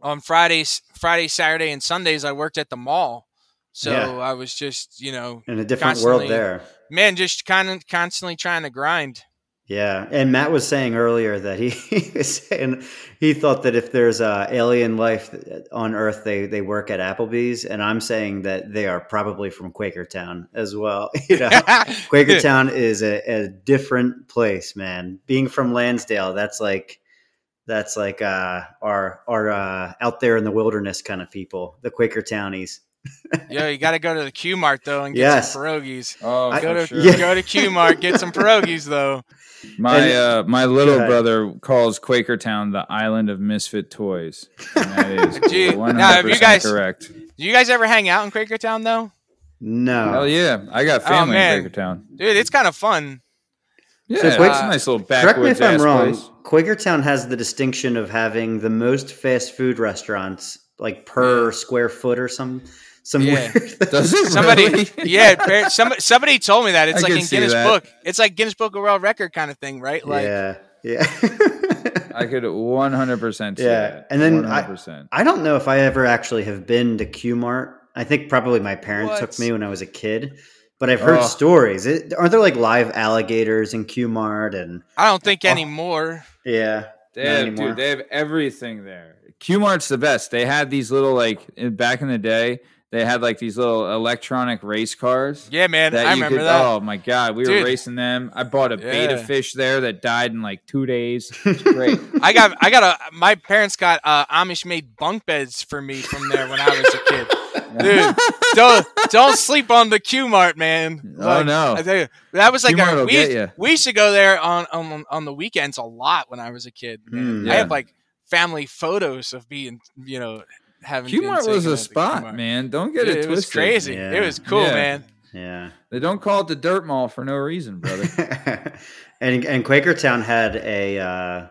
on Fridays, Friday, Saturday, and Sundays, I worked at the mall. So Yeah. I was just, you know, in a different world there. man, just kind of constantly trying to grind. Yeah, and Matt was saying earlier that he, he was saying he thought that if there's uh, alien life on Earth, they they work at Applebee's, and I'm saying that they are probably from Quakertown as well. You know, Quakertown is a, a different place, man. Being from Lansdale, that's like that's like uh, our our uh, out there in the wilderness kind of people, the Quaker Townies. Yo, you got to go to the Q Mart though and get Yes. some pierogies. Oh, I- Go to sure. Yeah. go to Q Mart, get some pierogies though. My uh, my little Go ahead. brother calls Quakertown the island of misfit toys. And that is Gee, 100% now, have you guys- correct. Do you guys ever hang out in Quakertown though? No. Hell yeah, I got Oh, family man. in Quakertown. Dude, it's kind of fun. Yeah, So it's Quak- a nice little Correct me if I'm wrong. place. Quakertown has the distinction of having the most fast food restaurants, like per square foot or some some Yeah. weird. Does it Somebody, really? yeah, somebody, somebody told me that it's I like in Guinness that. Book. It's like Guinness Book of World Record kind of thing, right? Like, yeah, yeah. I could 100% see Yeah, that. and then I- 100%. I don't know if I ever actually have been to Q Mart. I think probably my parents What? took me when I was a kid, but I've heard Oh. stories. It, aren't there like live alligators in Q Mart? And I don't think Oh. anymore. yeah, They have, anymore. dude, they have everything there. Q Mart's the best. They had these little like in, back in the day. They had like these little electronic race cars. Yeah, man, that I remember could- that. Oh my god, we Dude. were racing them. I bought a betta fish there that died in like two days. Great. I got, I got a. My parents got uh, Amish made bunk beds for me from there when I was a kid. Dude, don't don't sleep on the Q Mart, man. Oh, no. I tell you, that was like our, we, get used, ya. we to go there on, on on the weekends a lot when I was a kid. Man. Hmm. I have like family photos of being, you know, having Q been was a spot, Q-Mart. man. Don't get Dude, it it was crazy. Yeah. It was cool, Yeah. man. yeah. They don't call it the dirt mall for no reason, brother. and and Quakertown had a uh,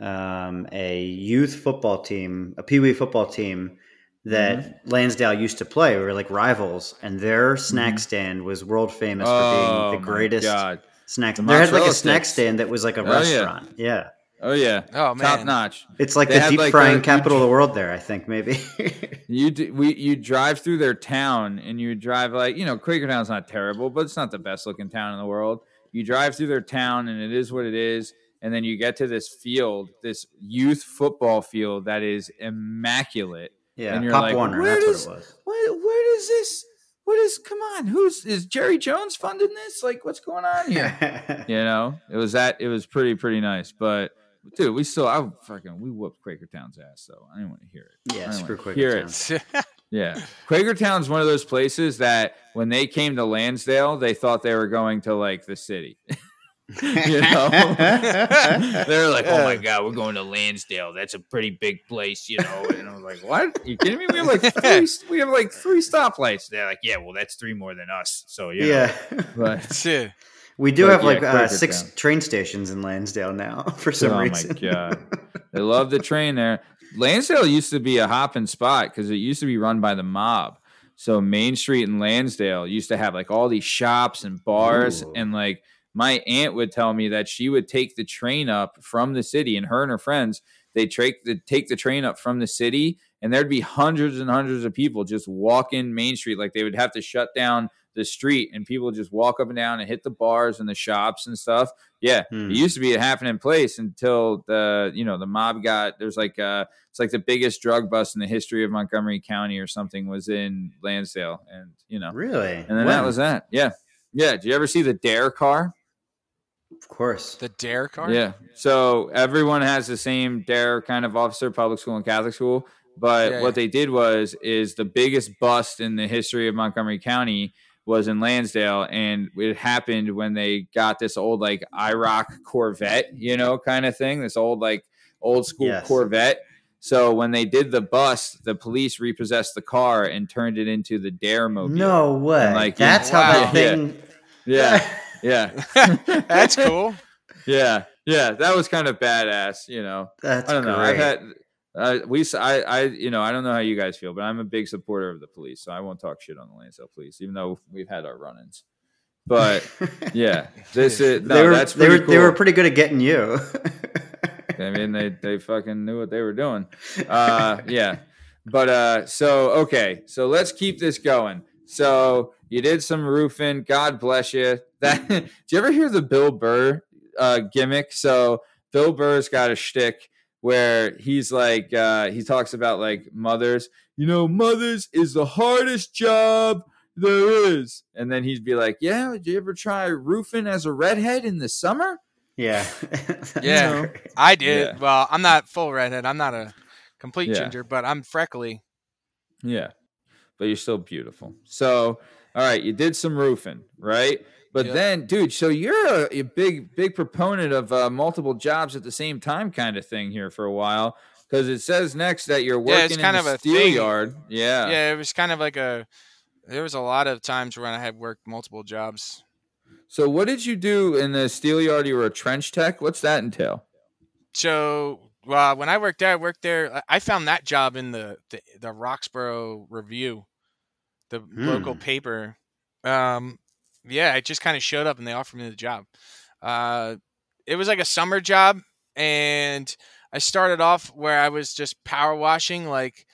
um, a youth football team, a pee wee football team that Mm-hmm. Lansdale used to play. We were like rivals, and their snack stand was world famous for oh being the greatest God. snack. The They had like a snack stand that was like a Oh, yeah. restaurant. yeah. Oh yeah. Oh, man. Top notch. It's like They the deep like, frying a- capital of the world there, I think, maybe. You d- we you drive through their town and you drive like you know Quakertown's not terrible, but it's not the best looking town in the world. You drive through their town and it is what it is, and then you get to this field, this youth football field that is immaculate. yeah, And you're Pop like, Warner, where that's does- what it was. What where does this? What is? Come on, who's is Jerry Jones funding this? Like, what's going on here? you know, it was that. It was pretty pretty nice, but. Dude, we still, I fucking, we whooped Quakertown's ass, though. I didn't want to hear it. Yeah, didn't screw wanna hear it. Quakertown. Yeah. Quakertown's one of those places that when they came to Lansdale, they thought they were going to like the city. you know? They're like, oh my God, we're going to Lansdale. That's a pretty big place, you know? And I was like, what? you kidding me? We have like three, we have like three stoplights. They're like, yeah, well, that's three more than us. So, you know. Yeah. But, Yeah. We do But have yeah, like uh, six train stations in Lansdale now for some oh reason. Oh my God. They love the train there. Lansdale used to be a hopping spot because it used to be run by the mob. So Main Street in Lansdale used to have like all these shops and bars, Ooh. and like my aunt would tell me that she would take the train up from the city, and her and her friends they take the take the train up from the city, and there'd be hundreds and hundreds of people just walking Main Street, like they would have to shut down the street, and people just walk up and down and hit the bars and the shops and stuff. Yeah, Hmm. it used to be a happening place until the you know the mob got there's like uh it's like the biggest drug bust in the history of Montgomery County or something was in Lansdale, and you know, Really? and then that was that. Yeah, yeah. Did you ever see the Dare car? Of course. The Dare car. Yeah. So everyone has the same Dare kind of officer, public school and Catholic school. But Yeah, what yeah. they did was is the biggest bust in the history of Montgomery County was in Lansdale, and it happened when they got this old like IROC Corvette, you know, kind of thing. This old like old school Yes. Corvette. So when they did the bust, the police repossessed the car and turned it into the Dare mobile. No way. like, That's how wow. that thing. Yeah, yeah, That's cool. yeah, yeah. That was kind of badass, you know. That's I don't know. great. I've had uh, we I I you know I don't know how you guys feel, but I'm a big supporter of the police, so I won't talk shit on the Lansdale police, even though we've had our run-ins. But yeah, this is no, they were that's they were pretty they were pretty good at getting you. I mean, they they fucking knew what they were doing. Uh, yeah, but uh, so okay, so let's keep this going. So you did some roofing. God bless you. That did you ever hear the Bill Burr uh, gimmick? So Bill Burr's got a shtick where he's like uh, he talks about like mothers. You know, mothers is the hardest job there is. And then he'd be like, "Yeah, did you ever try roofing as a redhead in the summer?" yeah. Yeah. I did. Yeah. Well, I'm not full redhead. I'm not a complete Yeah. ginger, but I'm freckly. Yeah. But you're still beautiful. So, all right, you did some roofing, right? But then, dude, so you're a, a big, big proponent of uh, multiple jobs at the same time kind of thing here for a while. Because it says next that you're working Yeah, it's kind in of the a steel thing. yard. Yeah. Yeah, it was kind of like a there was a lot of times when I had worked multiple jobs. So what did you do in the steel yard? You were a trench tech. What's that entail? So well, when I worked there, I worked there. I- found that job in the the, the Roxborough Review, the local Hmm. paper. Um, yeah, I just kind of showed up and they offered me the job. Uh, it was like a summer job, and I started off where I was just power washing like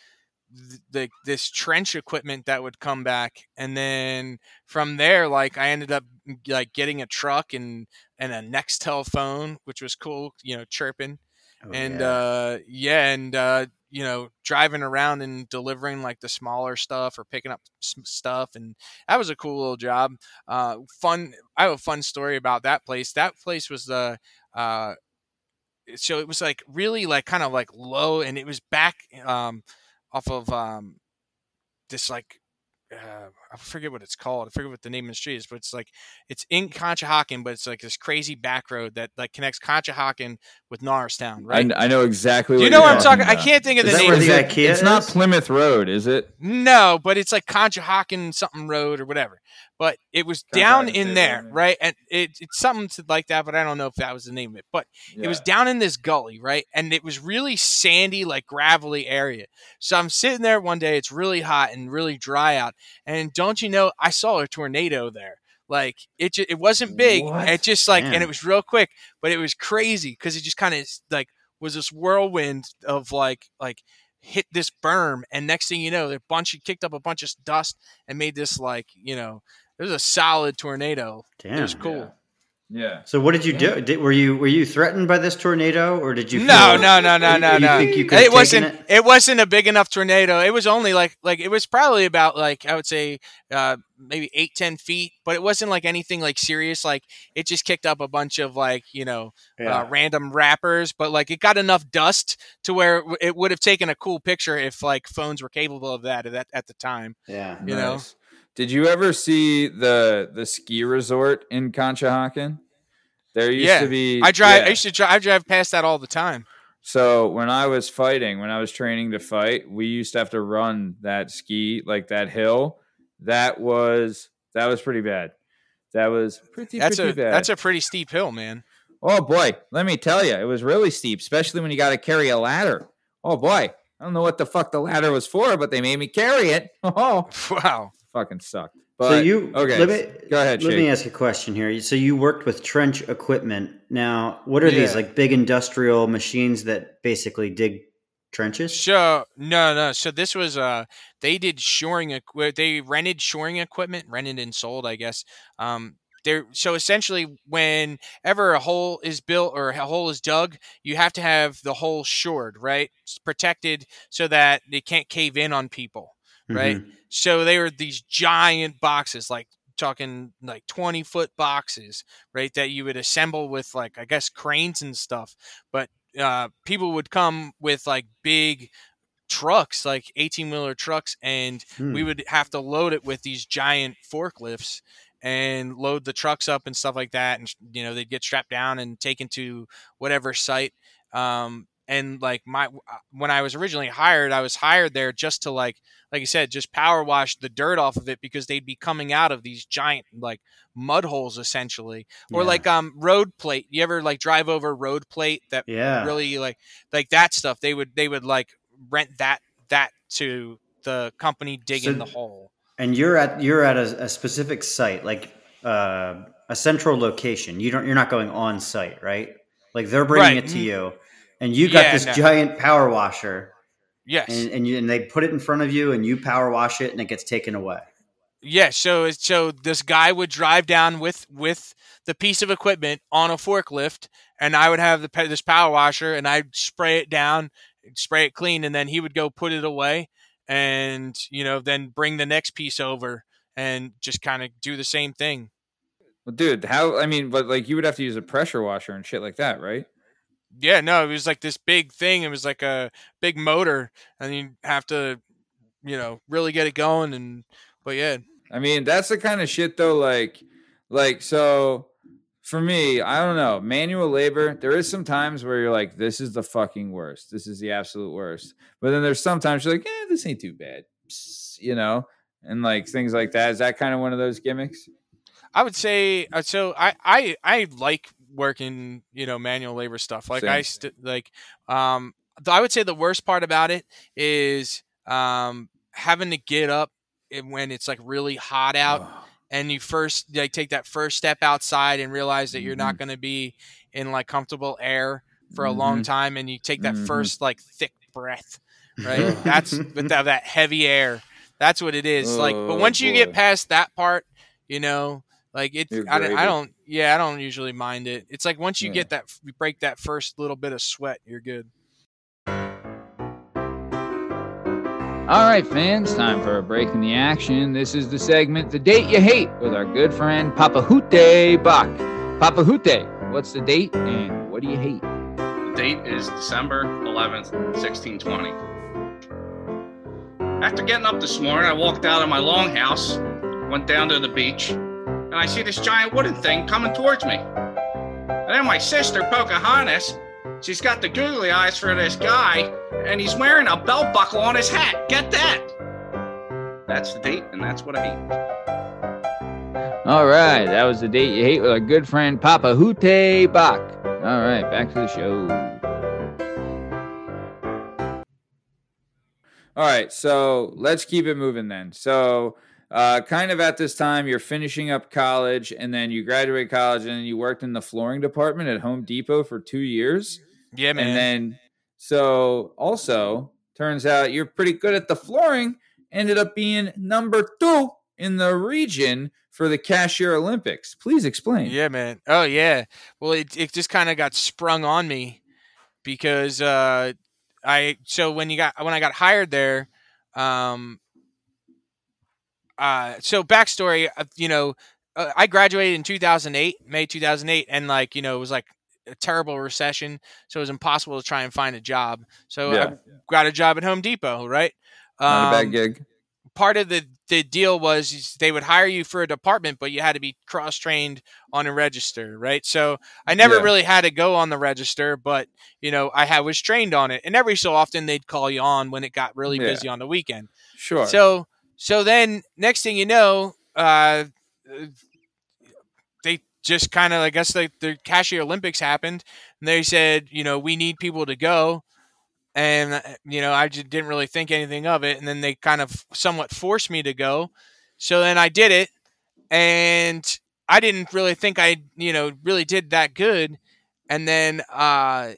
th- the this trench equipment that would come back, and then from there, like I ended up like getting a truck and and a Nextel phone, which was cool, you know, chirping Oh, and yeah. uh yeah and uh you know driving around and delivering like the smaller stuff or picking up stuff and that was a cool little job uh fun i have a fun story about that place that place was the uh so it was like really like kind of like low and it was back um off of um this like uh, I forget what it's called. I forget what the name of the street is, but it's like it's in Conshohocken, but it's like this crazy back road that like connects Conshohocken with Norristown, right? I, I know exactly. Do what you know you're what I'm talking? About. I can't think of Is the that name. where of the it. IKEA It's not? Plymouth Road, is it? No, but it's like Conshohocken something road or whatever. But it was down in State there, Road, right? And it, it's something to, like that, but I don't know if that was the name of it. But it was down in this gully, right? And it was really sandy, like gravelly area. So I'm sitting there one day, it's really hot and really dry out. And don't you know, I saw a tornado there. Like it, ju- it wasn't big. What? It just like, and it was real quick, but it was crazy because it just kind of like was this whirlwind of like, like hit this berm. And next thing you know, a bunch, it kicked up a bunch of dust and made this like, you know, it was a solid tornado. It was cool. Yeah. So what did you do? Did, were you were you threatened by this tornado, or did you? No, feel- no, no, no, you- no, no. think you could have It taken wasn't. it? It? wasn't a big enough tornado. It was only like like it was probably about like I would say uh, maybe eight ten feet, but it wasn't like anything like serious. Like it just kicked up a bunch of like you know uh, random wrappers, but like it got enough dust to where it it would have taken a cool picture if like phones were capable of that at that at the time. yeah. you know? Did you ever see the the ski resort in Conshohocken? There used Yeah. to be. I drive. yeah. I used to drive. I drive past that all the time. So when I was fighting, when I was training to fight, we used to have to run that ski like that hill. That was that was pretty bad. That was pretty That's pretty a bad. that's a pretty steep hill, man. oh boy, let me tell you, it was really steep, especially when you got to carry a ladder. Oh boy, I don't know what the fuck the ladder was for, but they made me carry it. Oh, Wow. Fucking sucked. But so you okay? Let me, go ahead, Let me ask a question here. So you worked with trench equipment. Now, what are these like big industrial machines that basically dig trenches? So no, no. So this was uh, they did shoring. equi- They rented shoring equipment, rented and sold, I guess. Um, there. So essentially, whenever a hole is built or a hole is dug, you have to have the hole shored, right? It's protected so that it can't cave in on people, right? Mhm. So they were these giant boxes, like talking like 20 foot boxes, right? That you would assemble with like, I guess, cranes and stuff. But uh, people would come with like big trucks, like 18 wheeler trucks, and Hmm. we would have to load it with these giant forklifts and load the trucks up and stuff like that. And, you know, they'd get strapped down and taken to whatever site. Um, and like my, when I was originally hired, I was hired there just to like, like I said, just power wash the dirt off of it because they'd be coming out of these giant like mud holes essentially, or Yeah. like um road plate. You ever like drive over road plate that Yeah. really like like that stuff? They would they would like rent that that to the company digging So- the hole. And you're at you're at a, a specific site, like uh, a central location. You don't you're not going on site, right? Like they're bringing Right. it to you, and you got Yeah, this no. giant power washer, Yes. and and, you, and they put it in front of you, and you power wash it, and it gets taken away. Yeah, so it's- so this guy would drive down with with the piece of equipment on a forklift, and I would have the this power washer, and I'd spray it down, spray it clean, and then he would go put it away, and you know then bring the next piece over and just kind of do the same thing. Well, dude, how? I mean, but like you would have to use a pressure washer and shit like that, right? Yeah, no, it was like this big thing. It was like a big motor, and you have to, you know, really get it going. And but yeah, I mean, that's the kind of shit though. Like, like so. For me, I don't know. Manual labor. There is some times where you're like, "This is the fucking worst. This is the absolute worst." But then there's sometimes you're like, "Eh, this ain't too bad." Psst, You know. and like things like that. Is that kind of one of those gimmicks? I would say uh, so. I I I like working, you know, manual labor stuff. Like I st- like um I would say the worst part about it is um having to get up when it's like really hot out Oh, and you first like take that first step outside and realize that you're not Mhm. going to be in like comfortable air for a long time and you take that Mhm. first like thick breath right that's with that, that heavy air that's what it is like but Oh, once you get past that part you know like it You're I, don't- I don't yeah i don't usually mind it it's like once you Yeah. get that you break that first little bit of sweat you're good All right, fans, time for a break in the action. This is the segment The Date You Hate with our good friend Papa Hute Bach. Papa Hute, what's the date and what do you hate? The date is December 11th, 1620. After getting up this morning, I walked out of my longhouse, went down to the beach, and I see this giant wooden thing coming towards me. And then my sister, Pocahontas, she's got the googly eyes for this guy, and he's wearing a belt buckle on his hat. Get that! That's the date, and that's what I hate. All right, that was the date you hate with our good friend Papa Hute Bach. All right, back to the show. All right, so let's keep it moving then. So, uh, kind of at this time, you're finishing up college, and then you graduate college, and then you worked in the flooring department at Home Depot for two years. yeah man And then, so also turns out you're pretty good at the flooring. Ended up being number two in the region for the Cashier Olympics. Please explain. Yeah, man. Oh yeah. Well, it it just kind of got sprung on me because uh I so when you got when I got hired there, um uh so backstory, uh, you know, uh, I graduated in 2008, May 2008 and like, you know, it was like a terrible recession, so it was impossible to try and find a job. So Yeah. I got a job at Home Depot, right? Not a bad Um, gig. part of the the deal was they would hire you for a department, but you had to be cross trained on a register, right? So I never Yeah. really had to go on the register, but you know I had was trained on it, and every so often they'd call you on when it got really Yeah. busy on the weekend. Sure. So so then next thing you know, uh, they just kind of I guess like the cashier Olympics happened, and they said you know we need people to go, and uh, you know I just didn't really think anything of it, and then they kind of somewhat forced me to go, so then I did it, and I didn't really think I you know really did that good, and then uh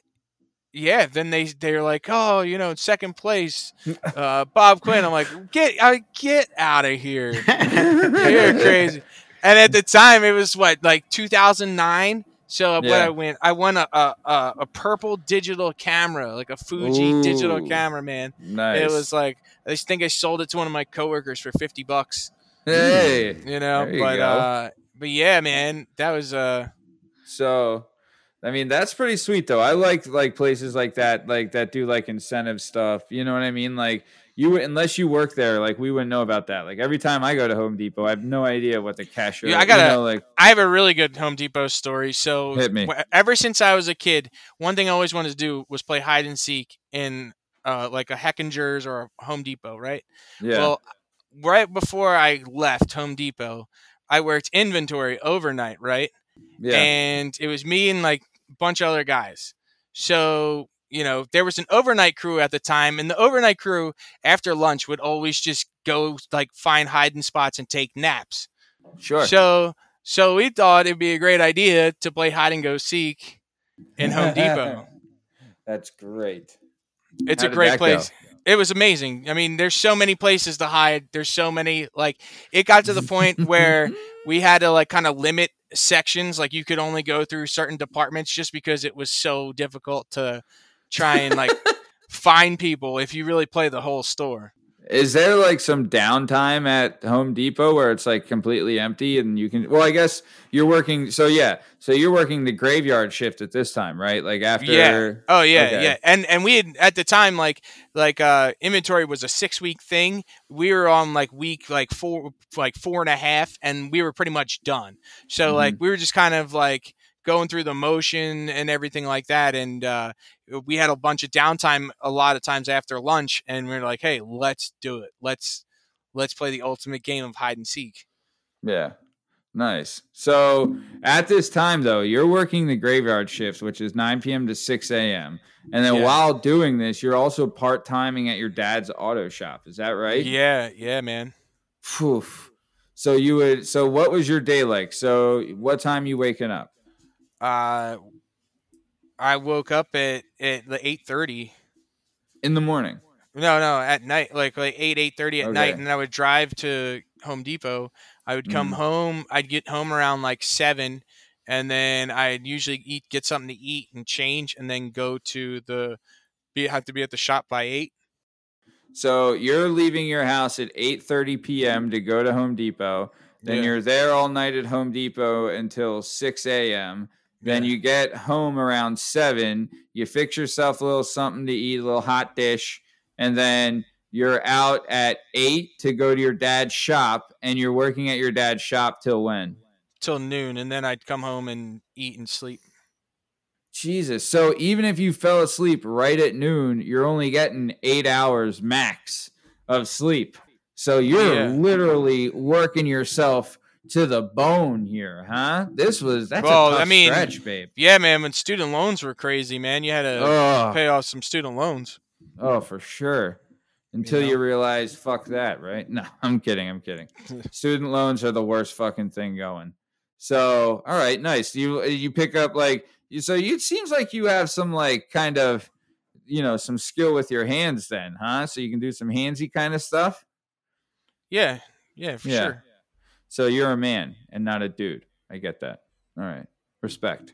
yeah, then they they're like, oh, you know, second place, uh, Bob Quinn. I'm like, get uh, get out of here, you're crazy. And at the time, it was what like 2009. So what Yeah. I went, I won a, a a purple digital camera, like a Fuji digital camera, man. nice. It was like I think I sold it to one of my coworkers for 50 bucks. hey. You know, you but go. uh, but yeah, man, that was uh, So, I mean, that's pretty sweet though. I like like places like that, like that do like incentive stuff. You know what I mean? Like you, unless you work there, like we wouldn't know about that. Like every time I go to Home Depot, I have no idea what the cashier. Yeah, I gotta- know, like I have a really good Home Depot story. So Hit me. ever since I was a kid, one thing I always wanted to do was play hide and seek in uh, like a Hechinger's or a Home Depot, right? yeah, Well, right before I left Home Depot, I worked inventory overnight, right? yeah, And it was me and like bunch of other guys. So, you know, there was an overnight crew at the time, and the overnight crew after lunch would always just go like find hiding spots and take naps. sure. So so we thought it'd be a great idea to play hide and go seek in Home Depot. That's great. It's How a great that go? place. It was amazing. I mean, there's so many places to hide. There's so many like it got to the point where we had to like kind of limit sections like you could only go through certain departments just because it was so difficult to try and like find people if you really play the whole store. Is there like some downtime at Home Depot where it's like completely empty and you can? Well, I guess you're working. So yeah, so you're working the graveyard shift at this time, right? Like after. Yeah. Oh yeah, Okay. yeah. And and we had at the time like like uh inventory was a six week thing. We were on like week like four like four and a half and we were pretty much done. So Mm-hmm. like we were just kind of like going through the motion and everything like that and uh we had a bunch of downtime a lot of times after lunch and we are like, hey, let's do it. Let's let's play the ultimate game of hide and seek. Yeah. Nice. So at this time, though, you're working the graveyard shift, which is 9 p.m. to 6 a.m. And then Yeah. while doing this, you're also part timing at your dad's auto shop. Is that right? Yeah, yeah, man. Phew. So you would. So what was your day like? So what time you waking up? Uh, I woke up at at the eight thirty. In the morning. No, no, at night, like like eight eight thirty at night, Okay. and I would drive to Home Depot. I would come Mm. home. I'd get home around like seven, and then I'd usually eat, get something to eat, and change, and then go to the be have to be at the shop by eight. So you're leaving your house at 8:30 p.m. to go to Home Depot. Then Yeah. you're there all night at Home Depot until 6 a.m. Then Yeah. you get home around seven. You fix yourself a little something to eat, a little hot dish, and then you're out at eight to go to your dad's shop, and you're working at your dad's shop till when? till noon, and then I'd come home and eat and sleep. Jesus. So even if you fell asleep right at noon, you're only getting eight hours max of sleep. So you're Yeah. literally working yourself to the bone here, huh? This was that's Well, a tough I mean, stretch, babe. Yeah, man. When student loans were crazy, man, you had to Oh, pay off some student loans. oh, for sure. Until know? you realize, fuck that, right? No, I'm kidding. I'm kidding. Student loans are the worst fucking thing going. So, all right, nice. You you pick up like you. So you it seems like you have some like kind of, you know, some skill with your hands, then, huh? So you can do some handsy kind of stuff. Yeah, yeah, for Yeah. sure. So you're a man and not a dude. I get that. All right. Respect.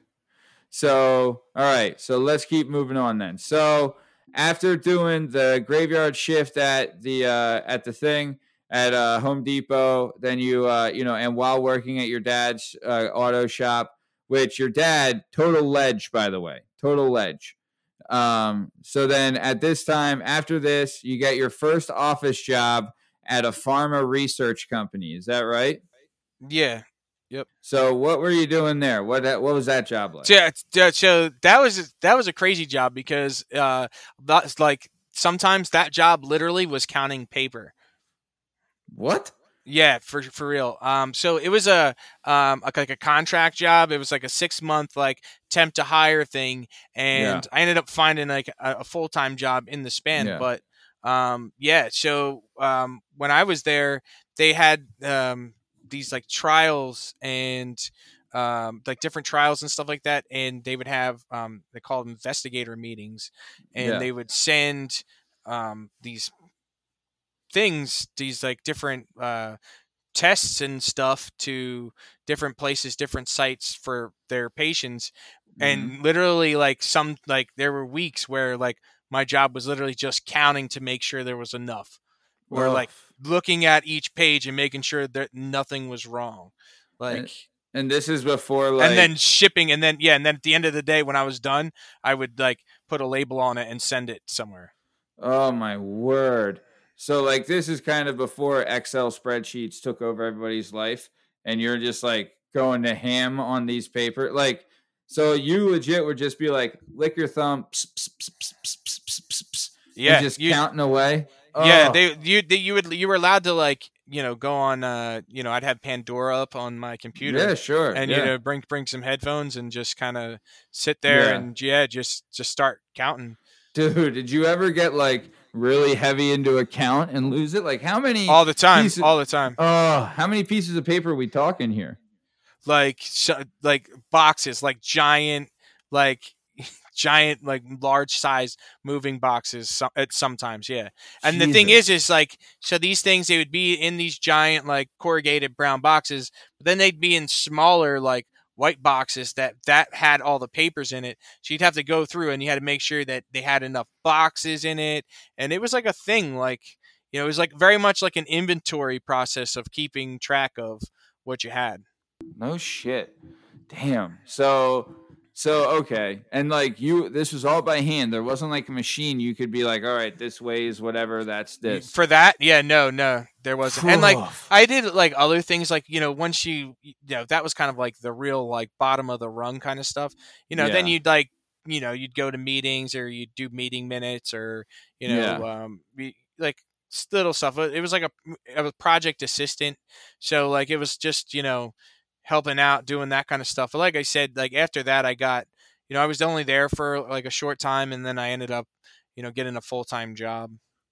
So, all right. So let's keep moving on then. So after doing the graveyard shift at the uh at the thing at uh Home Depot, then you uh you know, and while working at your dad's uh, auto shop, which your dad total ledge by the way. Total ledge. Um so then at this time after this, you get your first office job at a pharma research company. Is that right? Yeah. Yep. So what were you doing there? What that, what was that job like? Yeah, so that was that was a crazy job because uh, that's like sometimes that job literally was counting paper. What? Yeah, for for real. Um, so it was a um a, like a contract job. It was like a six month like temp to hire thing, and I ended up finding like a, a full time job in the span. Yeah. But um, yeah. So um, when I was there, they had um these like trials and um like different trials and stuff like that, and they would have um they called investigator meetings, and Yeah. they would send um these things these like different uh tests and stuff to different places different sites for their patients Mm-hmm. and literally like some like there were weeks where like my job was literally just counting to make sure there was enough Ugh. like looking at each page and making sure that nothing was wrong. Like and, and this is before like And then shipping and then yeah, and then at the end of the day when I was done, I would like put a label on it and send it somewhere. Oh my word. So like this is kind of before Excel spreadsheets took over everybody's life and you're just like going to ham on these paper like so you legit would just be like lick your thumb pss, pss, pss, yeah, just you, counting away. Yeah, Oh, they you they, you would you were allowed to like you know go on uh you know I'd have Pandora up on my computer Yeah, sure. and yeah. you know bring bring some headphones and just kind of sit there Yeah. and yeah just just start counting Dude, did you ever get like really heavy into a count and lose it? Like how many all the time pieces- all the time Oh, how many pieces of paper are we talking here? like so, like boxes like giant like giant like large size moving boxes some, at sometimes yeah. And the thing is is like so these things they would be in these giant like corrugated brown boxes but then they'd be in smaller like white boxes that that had all the papers in it. So you'd have to go through and you had to make sure that they had enough boxes in it. And it was like a thing like you know it was like very much like an inventory process of keeping track of what you had. No shit. Damn. So so okay. And like you this was all by hand. There wasn't like a machine you could be like, all right, this weighs whatever, that's this. For that, yeah, no, no, there wasn't. And like I did like other things, like you know, once you, you know, that was kind of like the real like bottom of the rung kind of stuff. You know, then you'd like, you know, you'd go to meetings or you'd do meeting minutes or you know, um, be, like little stuff. It was like a, a project assistant, so like it was just you know helping out, doing that kind of stuff. But like I said, like after that, I got you know I was only there for like a short time, and then I ended up you know getting a full time job.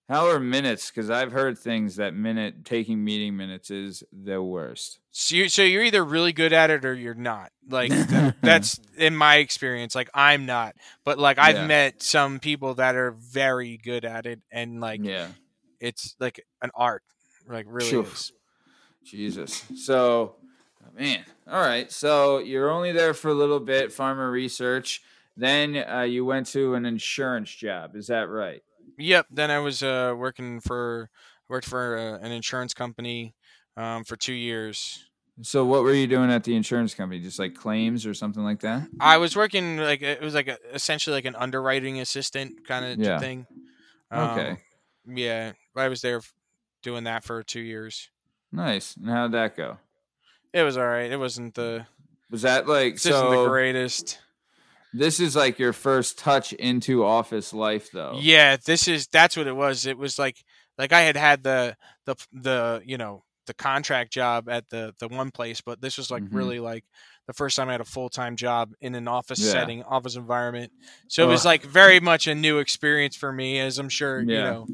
How are minutes? Because I've heard things that minute taking meeting minutes is the worst. So, you, so you're either really good at it or you're not. Like that's in my experience. Like I'm not, but like I've Yeah. met some people that are very good at it, and like Yeah. it's like an art. Like really. Jesus. So, man. All right. So you're only there for a little bit, farmer research. Then uh, you went to an insurance job. Is that right? Yep. Then I was uh, working for worked for uh, an insurance company um, for two years. So what were you doing at the insurance company? Just like claims or something like that? I was working like it was like a, essentially like an underwriting assistant kind of Yeah. thing. Okay. Um, yeah, I was there doing that for two years. Nice. And how'd that go? It was all right. It wasn't the Was that like isn't the so? greatest. This is like your first touch into office life, though. Yeah, this is that's what it was. It was like like I had had the the the you know the contract job at the the one place, but this was like Mhm. really like the first time I had a full time job in an office Yeah. setting, office environment. So it was like very much a new experience for me, as I'm sure you know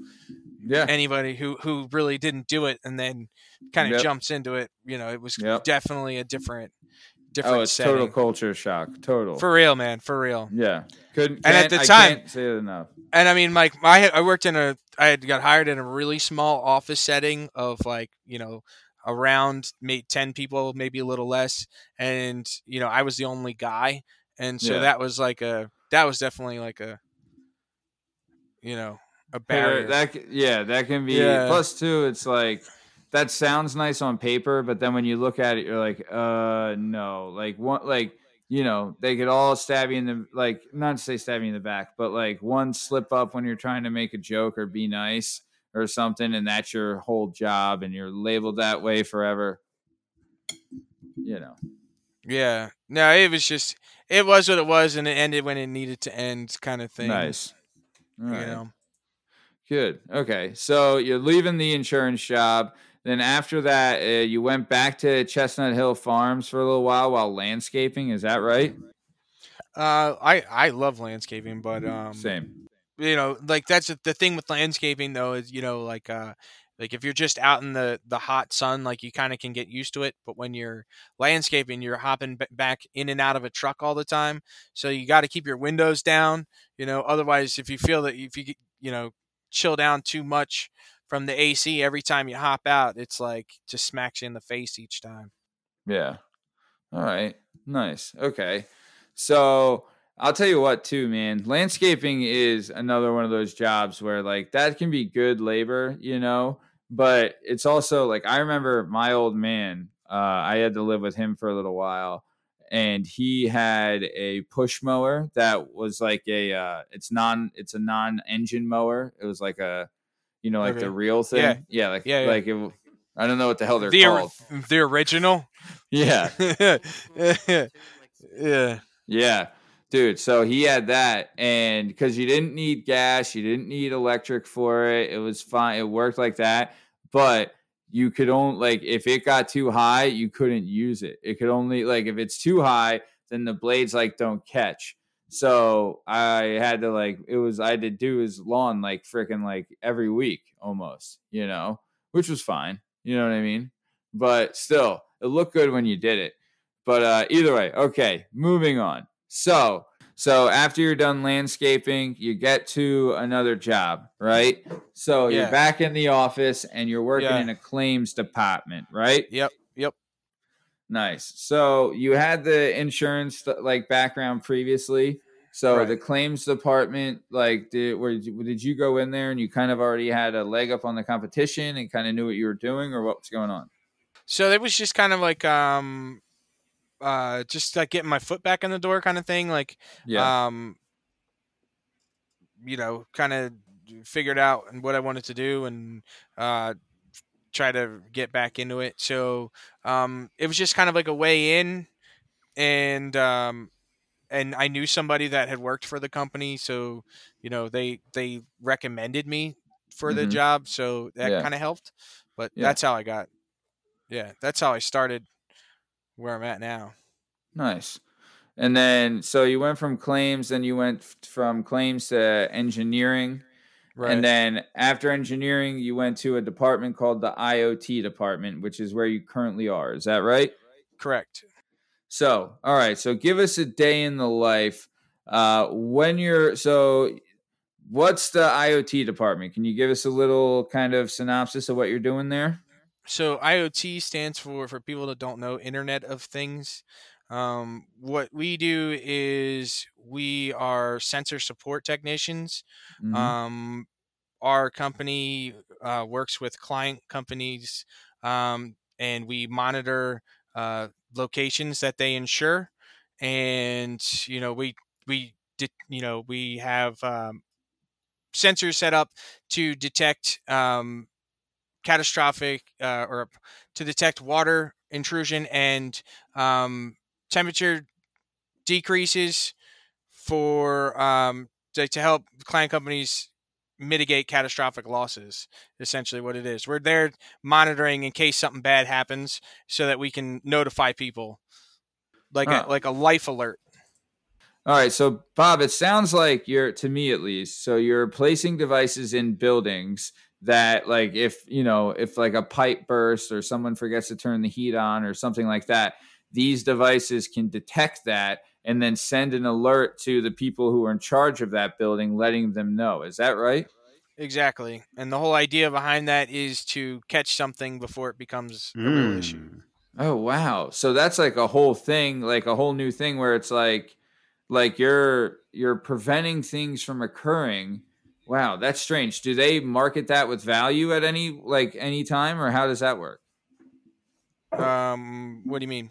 Yeah. anybody who who really didn't do it and then kind of Yep. jumps into it. You know, it was Yep. definitely a different oh, different Oh, it's setting. total culture shock. Total. for real, man, for real. yeah. Couldn't. And at the I time- can't say it enough. and I mean, like I I worked in a I had got hired in a really small office setting of like you know around maybe ten people, maybe a little less, and you know I was the only guy, and so Yeah. that was like a that was definitely like a you know a barrier. That yeah, that can be. Yeah. Plus, two, it's like that sounds nice on paper, but then when you look at it, you're like, uh, no, like one, like you know, they could all stab you in the like, not to say stab you in the back, but like one slip up when you're trying to make a joke or be nice or something, and that's your whole job, and you're labeled that way forever. You know. yeah, no, it was just it was what it was, and it ended when it needed to end, kind of thing. Nice. All you right. know. Good. Okay. So you're leaving the insurance job. Then after that, uh, you went back to Chestnut Hill Farms for a little while while landscaping. Is that right? Uh, I I love landscaping, but um, Same. you know like that's the thing with landscaping though is you know like uh like if you're just out in the the hot sun like you kind of can get used to it but when you're landscaping you're hopping b- back in and out of a truck all the time so you got to keep your windows down you know otherwise if you feel that if you get you know chill down too much from the AC every time you hop out it's like just smacks you in the face each time Yeah. All right. Nice. Okay. So I'll tell you what, too, man. Landscaping is another one of those jobs where, like, that can be good labor, you know, but it's also like I remember my old man. Uh, I had to live with him for a little while, and he had a push mower that was like a uh, it's non it's a non engine mower. It was like a you know like Okay. the real thing. Yeah. yeah, like Yeah, yeah. like it, I don't know what the hell they're the, called. the original Yeah, yeah Yeah, dude. So he had that, and because you didn't need gas, you didn't need electric for it. It was fine. It worked like that, but you could only like if it got too high, you couldn't use it. It could only like if it's too high, then the blades like don't catch. So I had to like it was I had to do his lawn like freaking like every week almost, you know, which was fine. You know what I mean? But still, it looked good when you did it. But uh, either way, okay, moving on. So, so after you're done landscaping, you get to another job, right? So Yeah. you're back in the office and you're working Yeah. in a claims department, right? yep yep Nice. So you had the insurance like background previously. So Right. the claims department, like, did where did you, did you go in there and you kind of already had a leg up on the competition and kind of knew what you were doing, or what was going on? So it was just kind of like um uh just like getting my foot back in the door kind of thing like Yeah. um you know kind of figured out and what I wanted to do and uh try to get back into it. So um it was just kind of like a way in and um and I knew somebody that had worked for the company so you know they they recommended me for the Mhm. job, so that Yeah. kind of helped. But Yeah. that's how I got. Yeah, that's how I started where I'm at now. Nice. And then, so you went from claims, then you went from claims to engineering. Right. And then after engineering, you went to a department called the IoT department, which is where you currently are. Is that right? Correct. So, all right. So, give us a day in the life. Uh, when you're so, what's the IoT department? Can you give us a little kind of synopsis of what you're doing there? So IoT stands for for people that don't know Internet of Things. Um, what we do is we are sensor support technicians. Mhm. Um, our company uh, works with client companies, um, and we monitor uh, locations that they insure. And you know, we we did you know we have um, sensors set up to detect um, catastrophic uh, or to detect water intrusion and um, temperature decreases for um, to, to help client companies mitigate catastrophic losses essentially what it is. We're there monitoring in case something bad happens so that we can notify people. Like a like a life alert. All right, so Bob, it sounds like you're to me at least. So you're placing devices in buildings that like if, you know, if like a pipe bursts or someone forgets to turn the heat on or something like that, these devices can detect that and then send an alert to the people who are in charge of that building letting them know. Is that right? exactly and the whole idea behind that is to catch something before it becomes a real issue Mm. Oh wow. So that's like a whole thing, like a whole new thing where it's like like you're you're preventing things from occurring. Wow, that's strange. Do they market that with value at any like any time or how does that work? um what do you mean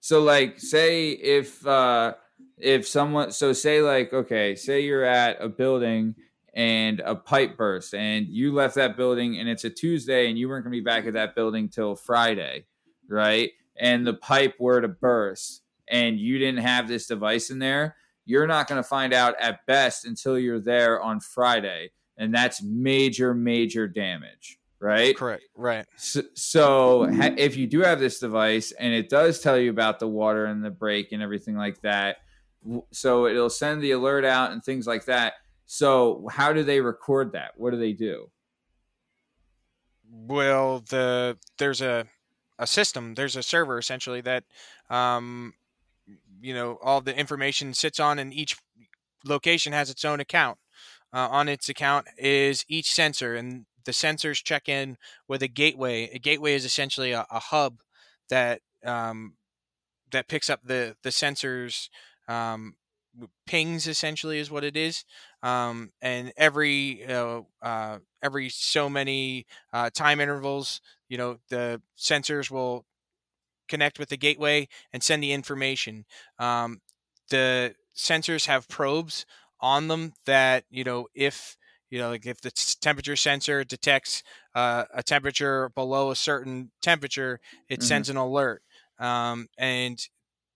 So like say if uh if someone so say like okay, say you're at a building and a pipe burst and you left that building and it's a Tuesday and you weren't going to be back at that building till Friday, right? And the pipe were to burst and you didn't have this device in there, you're not going to find out at best until you're there on Friday and that's major major damage, right? correct right So, so ha- if you do have this device and it does tell you about the water and the break and everything like that, w- so it'll send the alert out and things like that. So how do they record that? What do they do? Well, the there's a a system, there's a server essentially that um you know all the information sits on and each location has its own account. Uh, on its account is each sensor and the sensors check in with a gateway. A gateway is essentially a, a hub that um, that picks up the the sensors um, pings essentially is what it is um, and every uh, uh, every so many uh, time intervals you know the sensors will connect with the gateway and send the information um, the sensors have probes on them that you know if you know like if the temperature sensor detects uh, a temperature below a certain temperature it Mhm. sends an alert um, and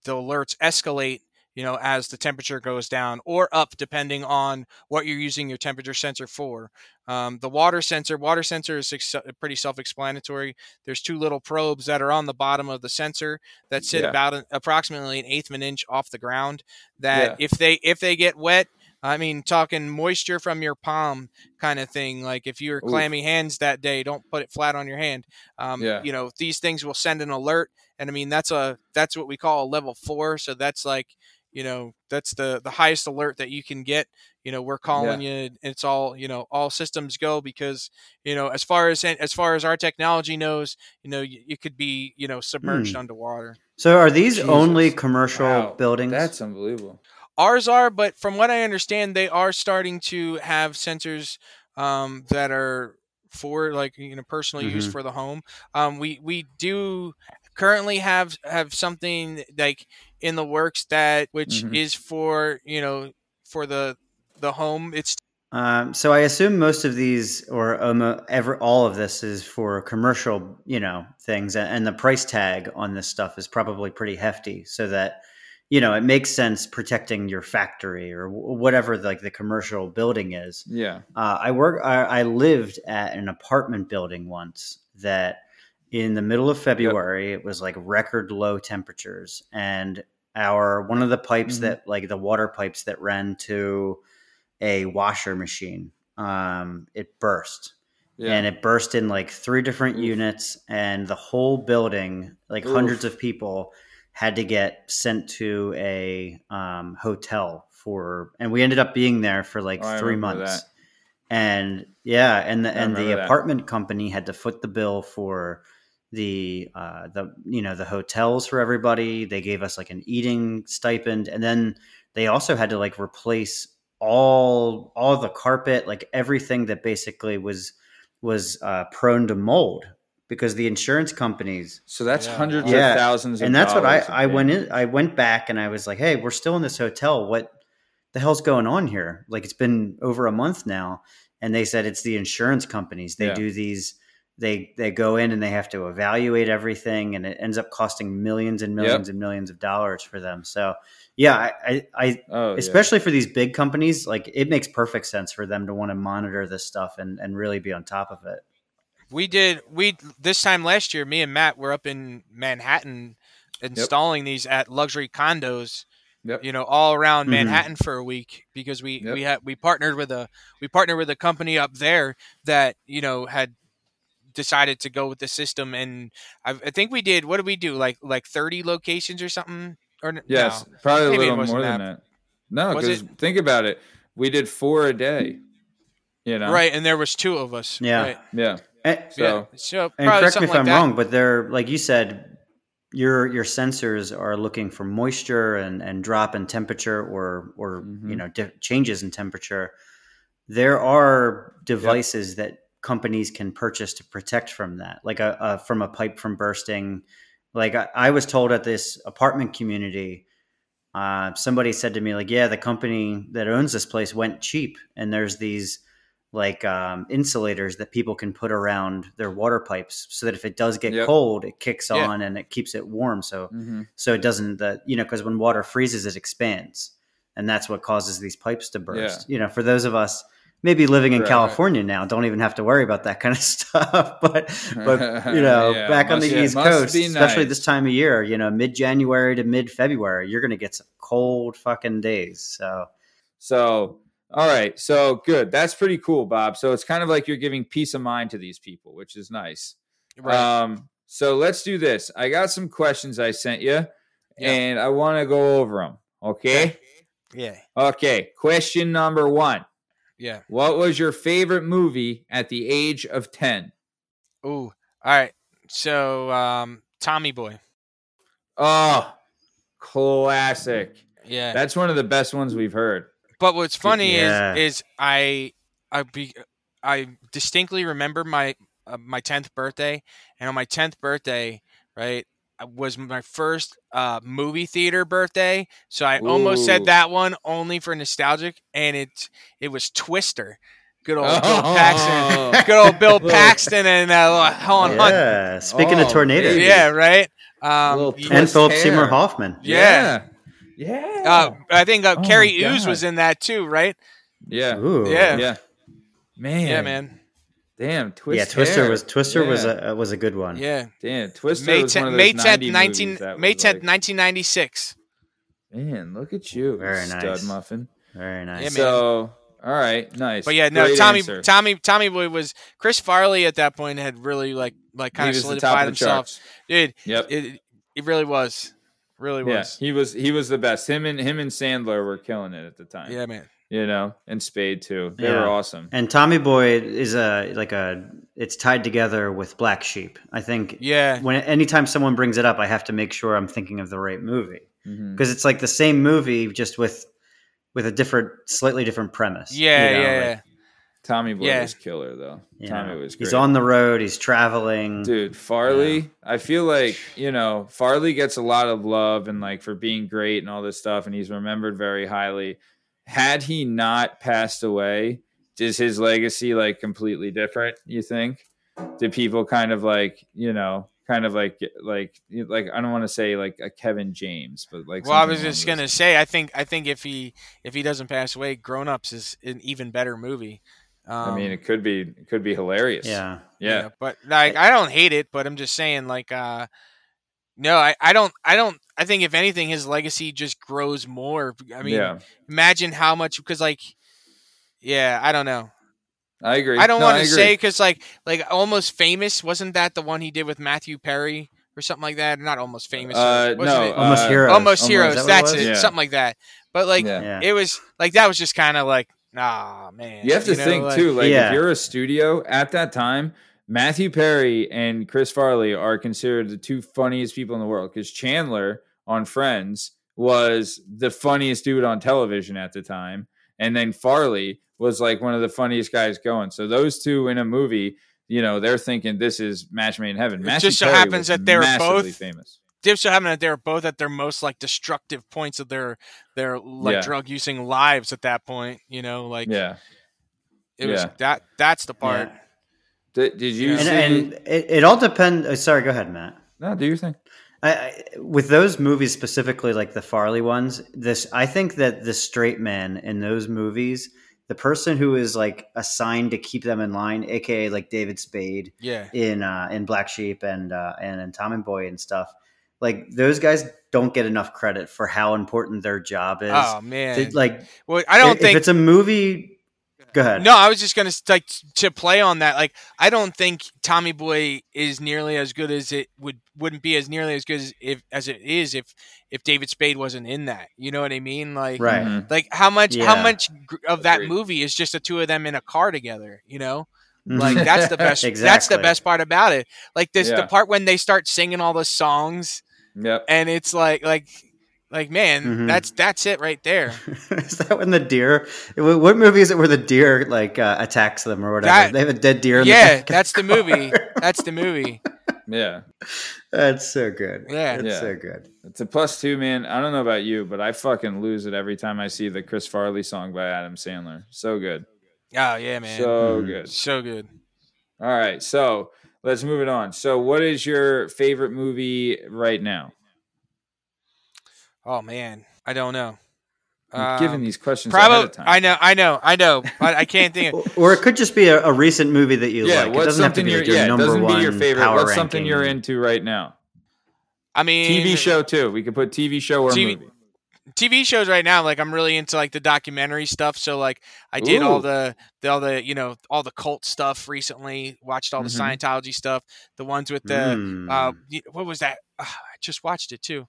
the alerts escalate you know as the temperature goes down or up depending on what you're using your temperature sensor for um, the water sensor water sensor is ex- pretty self-explanatory there's two little probes that are on the bottom of the sensor that sit Yeah. about an, approximately an eighth of an inch off the ground that Yeah. if they if they get wet i mean talking moisture from your palm kind of thing like if you're Oof. clammy hands that day don't put it flat on your hand um, Yeah. you know these things will send an alert and i mean that's a that's what we call a level four so that's like you know that's the the highest alert that you can get you know we're calling you it's all you know all systems go because you know as far as as far as our technology knows you know you, you could be you know submerged Hmm. underwater So are these Jesus. only commercial Wow, buildings? That's unbelievable. ours are but from what i understand they are starting to have sensors um, that are for like you know personal use Mhm. for the home um, we we do currently have have something like in the works that which Mhm. is for you know for the the home it's Um, so I assume most of these, or um, ever all of this, is for commercial, you know, things, and the price tag on this stuff is probably pretty hefty. So that you know, it makes sense protecting your factory or wh- whatever like the commercial building is. Yeah. Uh, I work. I, I lived at an apartment building once that, in the middle of February, it was like record low temperatures, and our one of the pipes Mhm. that like the water pipes that ran to a washer machine, um, it burst, Yeah. and it burst in like three different Oof. units, and the whole building, like Oof. hundreds of people, had to get sent to a um, hotel for, and we ended up being there for like Oh, three months. that. And yeah, and the I and the remember that. apartment company had to foot the bill for the uh, the you know the hotels for everybody. They gave us like an eating stipend, and then they also had to like replace all all the carpet, like everything that basically was was uh, prone to mold because the insurance companies So that's Yeah. hundreds Yeah, of thousands of and that's what I I went in I went back and I was like, hey, we're still in this hotel. What the hell's going on here? Like it's been over a month now, and they said it's the insurance companies. They Yeah. do these. They they go in and they have to evaluate everything, and it ends up costing millions and millions and millions of dollars for them. So yeah, I I, I Oh, yeah. especially for these big companies, like it makes perfect sense for them to want to monitor this stuff and and really be on top of it. We did we this time last year. Me and Matt were up in Manhattan installing these at luxury condos. Yep. You know, all around Mhm. Manhattan for a week because we Yep. we had we partnered with a we partnered with a company up there that you know had decided to go with the system and I, I think we did what did we do like like 30 locations or something or Yes, no. probably a Maybe it little wasn't more than that. that. No, because think about it. We did four a day. You know, right and there was two of us Yeah. right. Yeah. And, So yeah so and correct me if like I'm that. wrong, but they're like you said, your your sensors are looking for moisture and, and drop in temperature or or Mhm. you know di- changes in temperature. There are devices that companies can purchase to protect from that, like a, a from a pipe from bursting. Like I, I was told at this apartment community, uh, somebody said to me like, "Yeah, the company that owns this place went cheap, and there's these." like um, insulators that people can put around their water pipes so that if it does get Yep. cold it kicks Yeah. on and it keeps it warm so hmm so it doesn't that you know because when water freezes it expands and that's what causes these pipes to burst you know for those of us maybe living in Right. california now don't even have to worry about that kind of stuff but but you know Yeah, back on the yeah, east coast be especially this time of year you know mid-january to mid-february you're gonna get some cold fucking days so So, all right. So good. That's pretty cool, Bob. So it's kind of like you're giving peace of mind to these people, which is nice. right Um, so let's do this. I got some questions I sent you, Yeah. and I want to go over them. Okay. yeah Okay. Question number one yeah What was your favorite movie at the age of 10? Ooh. All right. So, um, Tommy Boy. Oh, classic. Yeah. That's one of the best ones we've heard. but what's funny Yeah. is, is I, I be, I distinctly remember my, uh, my tenth birthday, and on my tenth birthday, right, was my first uh, movie theater birthday. So I almost said that one only for nostalgic, and it, it was Twister. Good old Bill Oh. Paxton. Good old Bill Paxton and uh, Helen Hunt. yeah speaking of Oh, tornadoes baby. Yeah, right. Um, and philip hair. seymour hoffman Yeah. Yeah. Uh, I think uh, Oh Cary Elwes was in that too, right? yeah. Ooh. Yeah. Yeah. Man. Yeah, man. Damn. Twist yeah, Twister hair. was Twister was a was a good one. Yeah. Damn. Twister May was one of 10th, those May 10th, 90 19, that May 10th, like, 1996. Man, look at you. Very stud nice. muffin. Very nice. Yeah, so, all right. Nice. But yeah, no, Great Tommy, answer. Tommy, Tommy Boy was Chris Farley at that point had really like like kind he of was the top solidified himself, charts. dude. Yep. It, it really was, really Yeah, was. he was he was the best. Him and him and Sandler were killing it at the time. Yeah, man. You know, and Spade too. They Yeah. were awesome. And Tommy Boy is a like a it's tied together with Black Sheep. I think Yeah, when anytime someone brings it up, I have to make sure I'm thinking of the right movie mm-hmm. because it's like the same movie just with with a different, slightly different premise. yeah, you know, yeah, like, yeah. Tommy Boy Yeah. was killer though. you Tommy know, was great. He's on the road. He's traveling. Dude, Farley, I feel like, you know, Farley gets a lot of love and like for being great and all this stuff, and he's remembered very highly. Had he not passed away, is his legacy like completely different, you think? Did people kind of like, you know, kind of like like like I don't want to say like a Kevin James, but like Well, I was just gonna say, I think I think if he if he doesn't pass away, Grown Ups is an even better movie. Um, I mean, it could be it could be hilarious. Yeah. yeah. but like I don't hate it, but I'm just saying, like, uh, no, I, I don't I don't I think if anything, his legacy just grows more. I mean, Yeah. imagine how much because like, yeah, I don't know. I agree. I don't No, want to say because like like almost famous wasn't that the one he did with Matthew Perry or something like that? Not almost famous. Uh, no, it? Almost uh, Heroes. almost Is heroes. that what it That's it, Yeah. something like that. But like Yeah. Yeah. it was like that was just kind of like nah, man. You have to know, think like- too, like Yeah. if you're a studio at that time, Matthew Perry and Chris Farley are considered the two funniest people in the world because Chandler on Friends was the funniest dude on television at the time, and then Farley was like one of the funniest guys going. So those two in a movie, you know, they're thinking this is match made in heaven. It Matthew just so Perry happens that they're both- famous. Dip so happened that they were both at their most like destructive points of their their like Yeah. drug using lives at that point. You know, like Yeah. it was yeah. that that's the part. Yeah. Did, did you And, see? and it, it all depends. Oh, uh, sorry, go ahead, Matt. no, do your thing. I, I, with those movies specifically, like the Farley ones, this I think that the straight man in those movies, the person who is like assigned to keep them in line, aka like David Spade Yeah. in uh, in Black Sheep and uh, and in Tommy Boy and stuff, like those guys don't get enough credit for how important their job is. Oh man. They- like well, I don't if, think if it's a movie. Go ahead. No, I was just gonna like to play on that. Like, I don't think Tommy Boy is nearly as good as it would wouldn't be as nearly as good as if as it is if if David Spade wasn't in that. You know what I mean? Like, Right. Mhm. like how much how much of that Agreed. movie is just the two of them in a car together? You know, Mhm. like that's the best. That's the best part about it. Like this, Yeah. the part when they start singing all the songs, Yep. and it's like like like man, Mhm. that's that's it right there. is that when the deer? What movie is it where the deer like uh, attacks them or whatever? That- they have a dead deer. In yeah, the back that's the car. movie. That's the movie. Yeah. That's so good. Yeah. it's Yeah. so good. It's a plus two, man. I don't know about you, but I fucking lose it every time I see the Chris Farley song by Adam Sandler. So good. Oh yeah, man. So Mhm. good. so good. All right. So let's move it on. So, what is your favorite movie right now? Oh man, I don't know. I'm giving Um, these questions ahead Probably, of time. I know, I know, I know, but I can't think. Or, or it could just be a, a recent movie that you yeah. like. It what's doesn't have to something be you're? like your yeah. Number doesn't one be your favorite. power What's something you're into right now? I mean, TV show too. We could put TV show or TV movie. TV shows right now. Like I'm really into like the documentary stuff. So like I did all the, the all the you know all the cult stuff recently. Watched all the Mhm. Scientology stuff. The ones with the Mm. uh, what was that? Ah, I just watched it too.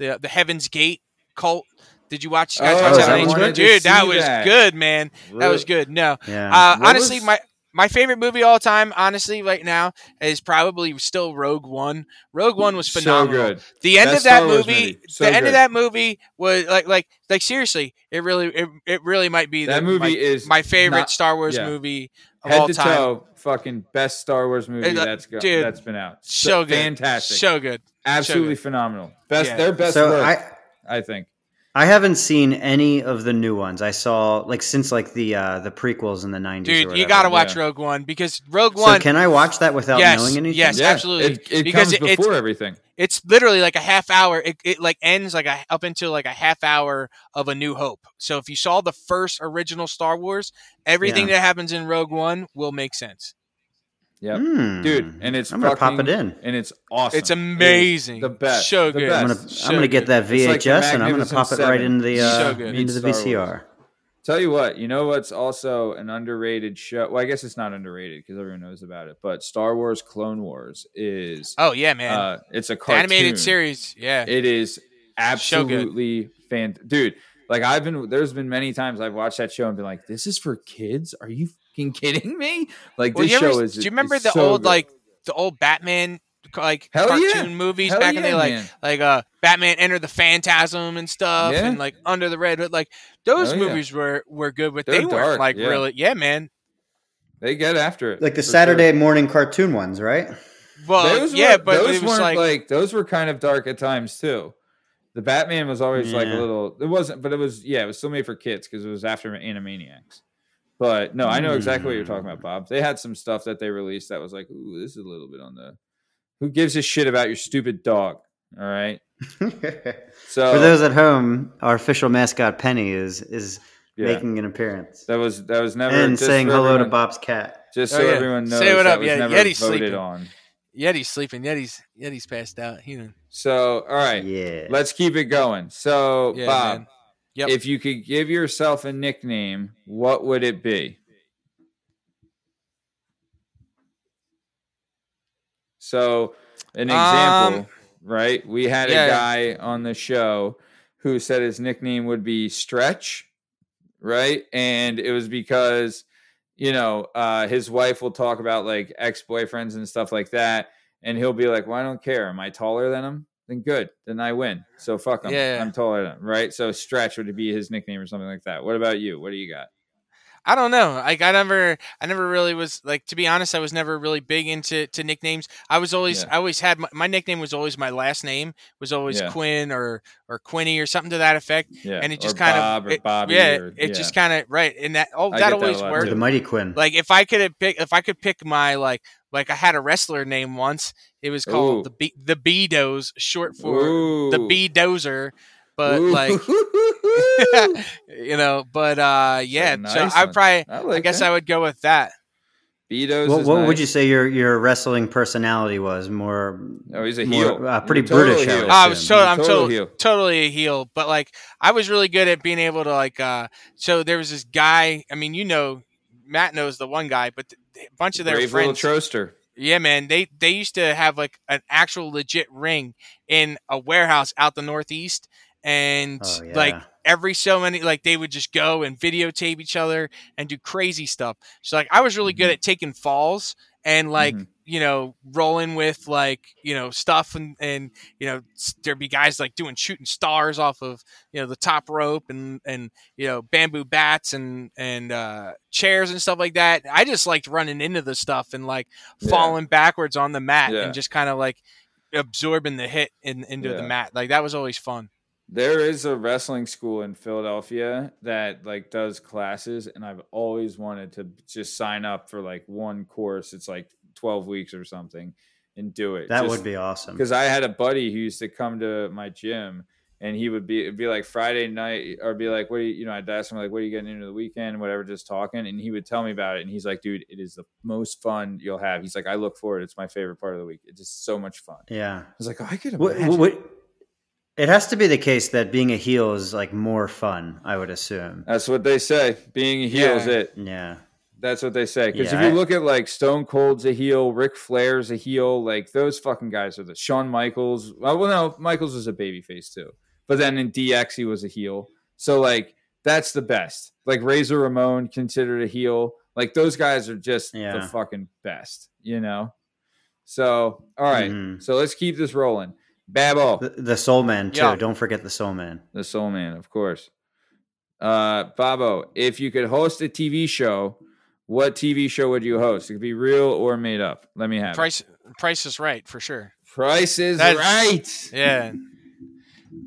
The the Heaven's Gate cult. Did you watch? guys Oh, watch that on? HBO? Dude, that was that. good, man. That was good. No, yeah. Uh, honestly, was- my my favorite movie all time, honestly, right now is probably still Rogue One. Rogue One was phenomenal. So good. The end of that movie, movie. So the end of that movie was like like like seriously, it really it, it really might be That the, movie my, is my favorite not- Star Wars yeah. movie Head all to time. toe, fucking best Star Wars movie Uh, that's go- dude, that's been out. So good, fantastic, so good. absolutely good. phenomenal. Best, Yeah. their best so work, I I think. I haven't seen any of the new ones. I saw like since like the uh the prequels in the nineties. Dude, you got to watch yeah. Rogue One because Rogue One. So can I watch that without Yes, knowing anything? yes. Yeah, absolutely. It, it Because comes it- it's- before everything. it's literally like a half hour. It, it like ends like a up until like a half hour of A New Hope. So if you saw the first original Star Wars, everything Yeah. that happens in Rogue One will make sense. Yep. Hmm. Dude, and it's I'm gonna pop it in. and it's awesome. It's It is amazing. the best, So good. best. I'm gonna So I'm gonna get that It's like VHS and I'm gonna Magnificent pop it right Seven. into the uh, So good. into the Meets Star Wars. VCR. Tell you what, you know what's also an underrated show? Well, I guess it's not underrated because everyone knows about it. But Star Wars Clone Wars is Oh yeah, man. uh, it's a cartoon. animated series. Yeah. It is So absolutely fan, dude. Like I've been, there's been many times I've watched that show and been like, "This is for kids? Are you fucking kidding me?" Like Well, this you ever- show is. do you remember the so old good. like the old Batman like Hell cartoon yeah. movies Hell back in the day, like man. like uh Batman Enter the Phantasm and stuff, Yeah. and like Under the Red Hood. Like those yeah. movies were were good, but They're they weren't like yeah. really. Yeah, man. They get after it, Like the Saturday sure. morning cartoon ones, right? Well, those yeah, were, but those it was weren't like, like, those were kind of dark at times too. The Batman was always like a little. It wasn't, but it was yeah, it was still made for kids because it was after Animaniacs. But no, I know exactly what you're talking Hmm. about, Bob. They had some stuff that they released that was like, ooh, this is a little bit on the Who gives a shit about your stupid dog? All right. So For those at home, our official mascot Penny is is yeah, making an appearance that was that was never and just saying for hello to Bob's cat. Just Oh, so yeah. everyone knows, Say what that up, was Yeti. never Yeti's voted sleeping. on. Yeti's sleeping. Yeti's Yeti's passed out. He done- So all right, Yeah. let's keep it going. So Yeah, Bob, man. Yep. if you could give yourself a nickname, what would it be? So, an example, Um, right? We had yeah. a guy on the show who said his nickname would be Stretch, right? And it was because, you know, uh, his wife will talk about like ex boyfriends and stuff like that. And he'll be like, well, I don't care. Am I taller than him? Then good. Then I win. So fuck him. Yeah. I'm taller than him, right? So Stretch would be his nickname or something like that. What about you? What do you got? I don't know. Like I never, I never really was like. To be honest, I was never really big into to nicknames. I was always, Yeah. I always had my, my nickname was always my last name was always Yeah. Quinn or or Quinny or something to that effect. Yeah. And it just or kind Bob of, or it- Bobby yeah, or- it yeah. just kind of right. And that oh, I that get that always lot, Or worked. the Mighty Quinn. Like if I could have pick, if I could pick my like, like I had a wrestler name once. It was Ooh. called the B, the B Doze, short for Ooh. the B Dozer. But Ooh. like, you know, but uh, yeah. a so I probably, I I guess that. I would go with that. Betos What, is what would you say your your wrestling personality was? More. Oh, he's a more, heel. Uh, He's pretty a total British. I heel. would I was assume. to- I'm Total to- heel. totally a heel, but like I was really good at being able to like. uh So there was this guy. I mean, you know, Matt knows the one guy, but th- a bunch of their Brave little friends. troaster. Yeah, man. They they used to have like an actual legit ring in a warehouse out the Northeast, and Oh, yeah. like every so many, like they would just go and videotape each other and do crazy stuff. So like I was really good Mhm. at taking falls and like Mhm. you know rolling with like you know stuff and and you know there'd be guys like doing shooting stars off of you know the top rope and and you know bamboo bats and and uh chairs and stuff like that i just liked running into the stuff and like Yeah. falling backwards on the mat Yeah. and just kind of like absorbing the hit in, into the mat like that was always fun There is a wrestling school in Philadelphia that like does classes, and I've always wanted to just sign up for like one course. It's like twelve weeks or something, and do it. That would be awesome. because I had a buddy who used to come to my gym, and he would be it'd be like Friday night, or be like, "What do you, you know?" I'd ask him like, "What are you getting into the weekend?" Whatever, just talking, and he would tell me about it, and he's like, "Dude, it is the most fun you'll have." He's like, "I look forward. It's my favorite part of the week. It's just so much fun." Yeah, I was like, "Oh, I could What, imagine." what, it has to be the case that being a heel is like more fun. I would assume. That's what they say. Being a heel is Yeah. it. Yeah. That's what they say. Because Yeah, if you I- look at like Stone Cold's a heel, Ric Flair's a heel, like those fucking guys are the Shawn Michaels. Well, well, no, Michaels was a babyface too. But then in DX he was a heel. So like that's the best. Like Razor Ramon considered a heel. Like those guys are just the fucking best, you know? So all right. Mhm. So let's keep this rolling. Babbo, The, the Soul Man too. Yeah. Don't forget the Soul Man. the Soul Man, of course. Uh Babo, if you could host a TV show, what TV show would you host? It could be real or made up. Let me have it. price price is right for sure Price is That's- right. yeah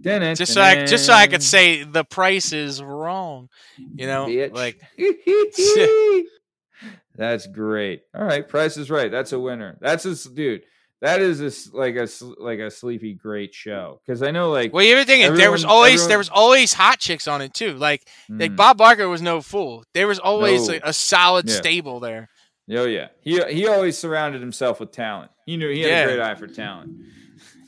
Dun-dun, just so I just so I could say the price is wrong you know Bitch. like That's great. All right, Price is right. That's a winner. That's a s- dude. That is a, s- like a s- like a sleepy great show because I know like Well, even thinking there was always everyone- there was always hot chicks on it too. Like like Mm. Bob Barker was no fool. There was always No. a, a solid Yeah. stable there. oh yeah he he always surrounded himself with talent. He knew he had Yeah. a great eye for talent.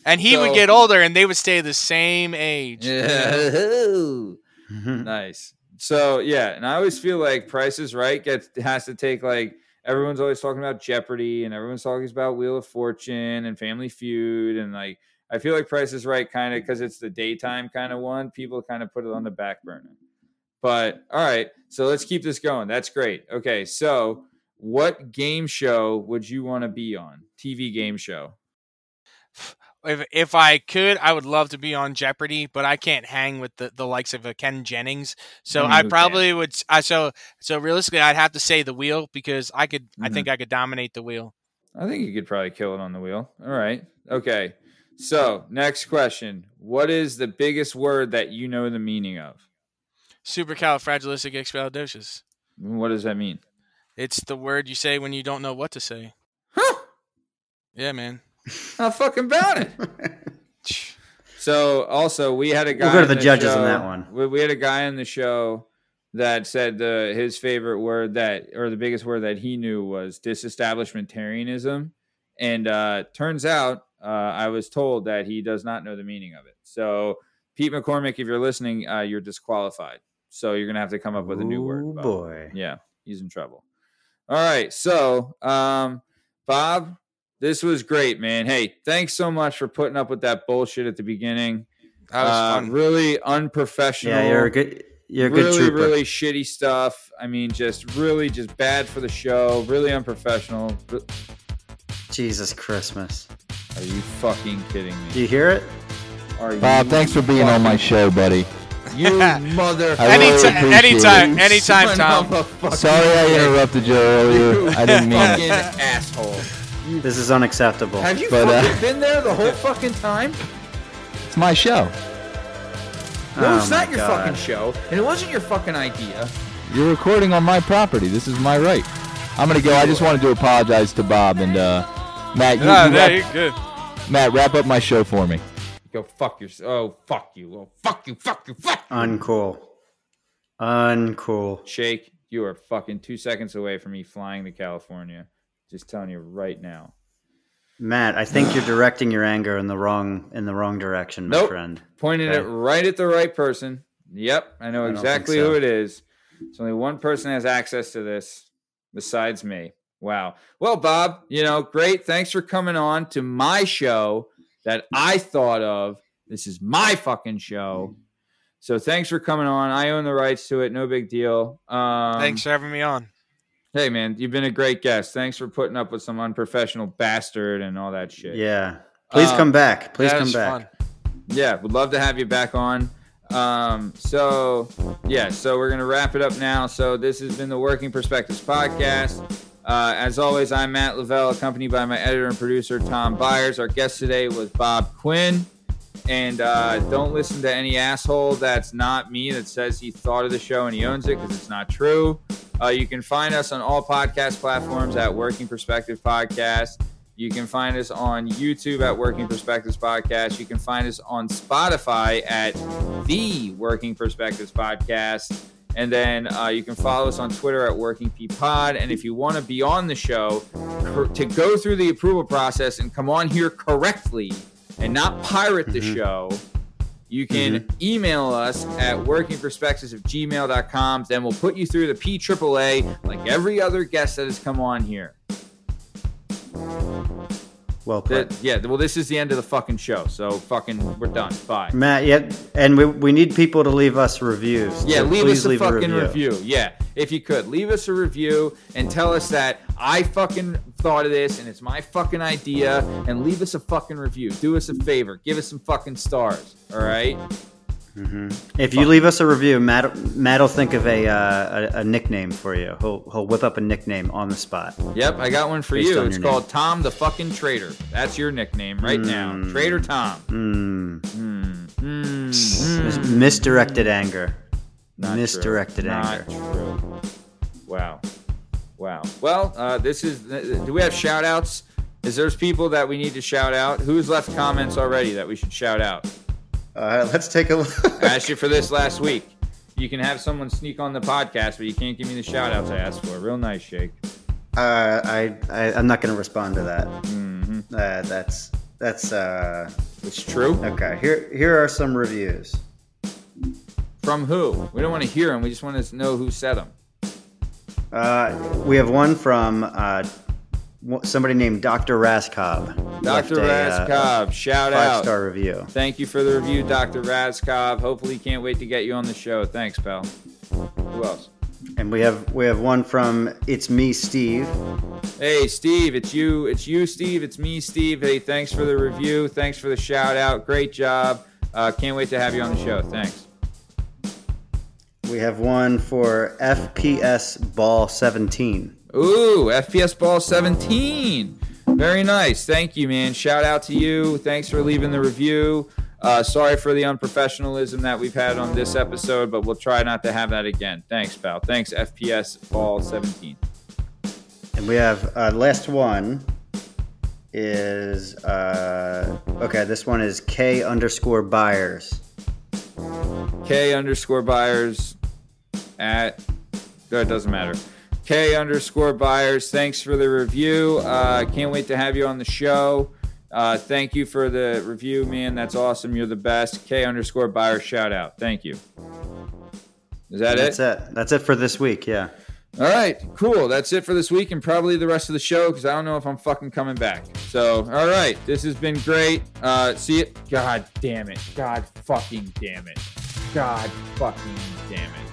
And he would get older and they would stay the same age. Nice. So yeah, and I always feel like Price is Right gets has to take like everyone's always talking about Jeopardy and everyone's talking about Wheel of Fortune and Family Feud and like I feel like Price is Right kind of because it's the daytime kind of one. People kind of put it on the back burner. But all right, so let's keep this going. That's great. Okay, so what game show would you want to be on? TV game show. If if I could, I would love to be on Jeopardy, but I can't hang with the, the likes of a Ken Jennings. So I mean, I probably would. I so so realistically, I'd have to say the wheel because I could. I Mhm. think I could dominate the wheel. I think you could probably kill it on the wheel. All right. Okay. So, next question. What is the biggest word that you know the meaning of? Supercalifragilisticexpialidocious. What does that mean? It's the word you say when you don't know what to say. Huh. Yeah, man. How fucking about it? So also we had a guy. We'll go to in the judges show- on that one. We, we had a guy in the show that said the his favorite word that or the biggest word that he knew was disestablishmentarianism, and uh, turns out uh, I was told that he does not know the meaning of it. So Pete McCormick, if you're listening, uh, you're disqualified. So you're gonna have to come up with a new word. Ooh, Bob. boy. Yeah, he's in trouble. All right. So, um, Bob, this was great, man. Hey, thanks so much for putting up with that bullshit at the beginning. That was Uh, fun. Really unprofessional. Yeah, you're a good. You're a good really, trooper. really shitty stuff. I mean, just really, just bad for the show. Really unprofessional. Jesus Christmas. Are you fucking kidding me? Do you hear it? Are you Bob, thanks for being on my show, buddy. You mother. I really Anytime, appreciate anytime, it. anytime, Tom. of a fucking Sorry I interrupted you earlier. You I didn't mean fucking it. asshole. This is unacceptable. Have you But, uh, fucking been there the whole fucking time? It's my show. No, Oh it's my not your God. fucking show, and it wasn't your fucking idea. You're recording on my property. This is my right. I'm gonna go. I just wanted to apologize to Bob and uh, Matt. You, Ah, you there wrap, you good. Matt, wrap up my show for me. Go fuck yourself. Oh, fuck you. Oh, fuck you. Fuck you. Fuck you. Uncool. Uncool. Shake, you are fucking two seconds away from me flying to California. Just telling you right now. Matt, I think you're directing your anger in the wrong in the wrong direction, my Nope. friend. Pointing Okay. it right at the right person. Yep, I know I exactly think so. who it is. It's only one person has access to this besides me. Wow. Well, Bob, you know, great. Thanks for coming on to my show that I thought of. This is my fucking show. So thanks for coming on. I own the rights to it. No big deal. Um, Thanks for having me on. Hey, man, you've been a great guest. Thanks for putting up with some unprofessional bastard and all that shit. Yeah. Please Um, come back. Please That come back. fun. Yeah, would love to have you back on. Um, so yeah, so we're gonna wrap it up now. So this has been the Working Perspectives podcast. Uh, as always, I'm Matt Lavelle, accompanied by my editor and producer Tom Byers. Our guest today was Bob Quinn. And uh, don't listen to any asshole that's not me that says he thought of the show and he owns it because it's not true. Uh, you can find us on all podcast platforms at Working Perspective Podcast. You can find us on YouTube at Working Perspectives Podcast. You can find us on Spotify at The Working Perspectives Podcast. And then uh, you can follow us on Twitter at Working P Pod. And if you want to be on the show, to go through the approval process and come on here correctly and not pirate the Mhm. show, you can email us at workingperspectives of gmail.com. Then we'll put you through the PAAA like every other guest that has come on here. Well put. That- yeah, well, this is the end of the fucking show. So fucking, we're done. Bye. Matt, yeah, and we, we need people to leave us reviews. Yeah, So leave us a leave fucking review. Yeah, if you could, leave us a review and tell us that I fucking thought of this and it's my fucking idea. And leave us a fucking review. Do us a favor. Give us some fucking stars. All right. If you leave us a review, Matt Matt will think of a, uh, a a nickname for you. He'll he'll whip up a nickname on the spot. Yep, I got one for Based you. on It's called name. Tom the fucking Traitor. That's your nickname right now, Traitor Tom. Mm. Mm, mm, Mis- mm. misdirected anger. Not true. misdirected Not anger. true. Wow. Wow. Well, uh, this is. Do we have shout outs? Is there's people that we need to shout out? Who's left comments already that we should shout out? Uh, let's take a look. I asked you for this last week. You can have someone sneak on the podcast, but you can't give me the shout outs I asked for. Real nice, Shake. Uh, I, I I'm not going to respond to that. hmm Uh, that's that's uh, It's true. okay. Here here are some reviews. From who? We don't want to hear them. We just want to know who said them. Uh, we have one from uh, somebody named Dr. Raskob. Dr. Left a, uh, shout Five out. star review. Thank you for the review, Dr. Razkov. Hopefully, can't wait to get you on the show. Thanks, pal. Who else? And we have we have one from It's Me, Steve. Hey, Steve, it's you. It's you, Steve. It's me, Steve. Hey, thanks for the review. Thanks for the shout out. Great job. Uh, can't wait to have you on the show. Thanks. We have one for FPS Ball 17. Ooh, FPS Ball 17. Very nice. Thank you, man. Shout out to you. Thanks for leaving the review. Uh, sorry for the unprofessionalism that we've had on this episode, but we'll try not to have that again. Thanks, pal. Thanks, FPS Ball 17. And we have uh, last one is uh, okay. This one is K underscore buyers. K underscore buyers at. It doesn't matter. K underscore buyers. Thanks for the review. Uh, can't wait to have you on the show. Uh, thank you for the review, man. That's awesome. You're the best. K underscore buyers. Shout out. Thank you. Is that That's it? That's it. That's it for this week. Yeah. All right, cool. That's it for this week and probably the rest of the show because I don't know if I'm fucking coming back. So, all right, this has been great. Uh, see it. God damn it. God fucking damn it. God fucking damn it.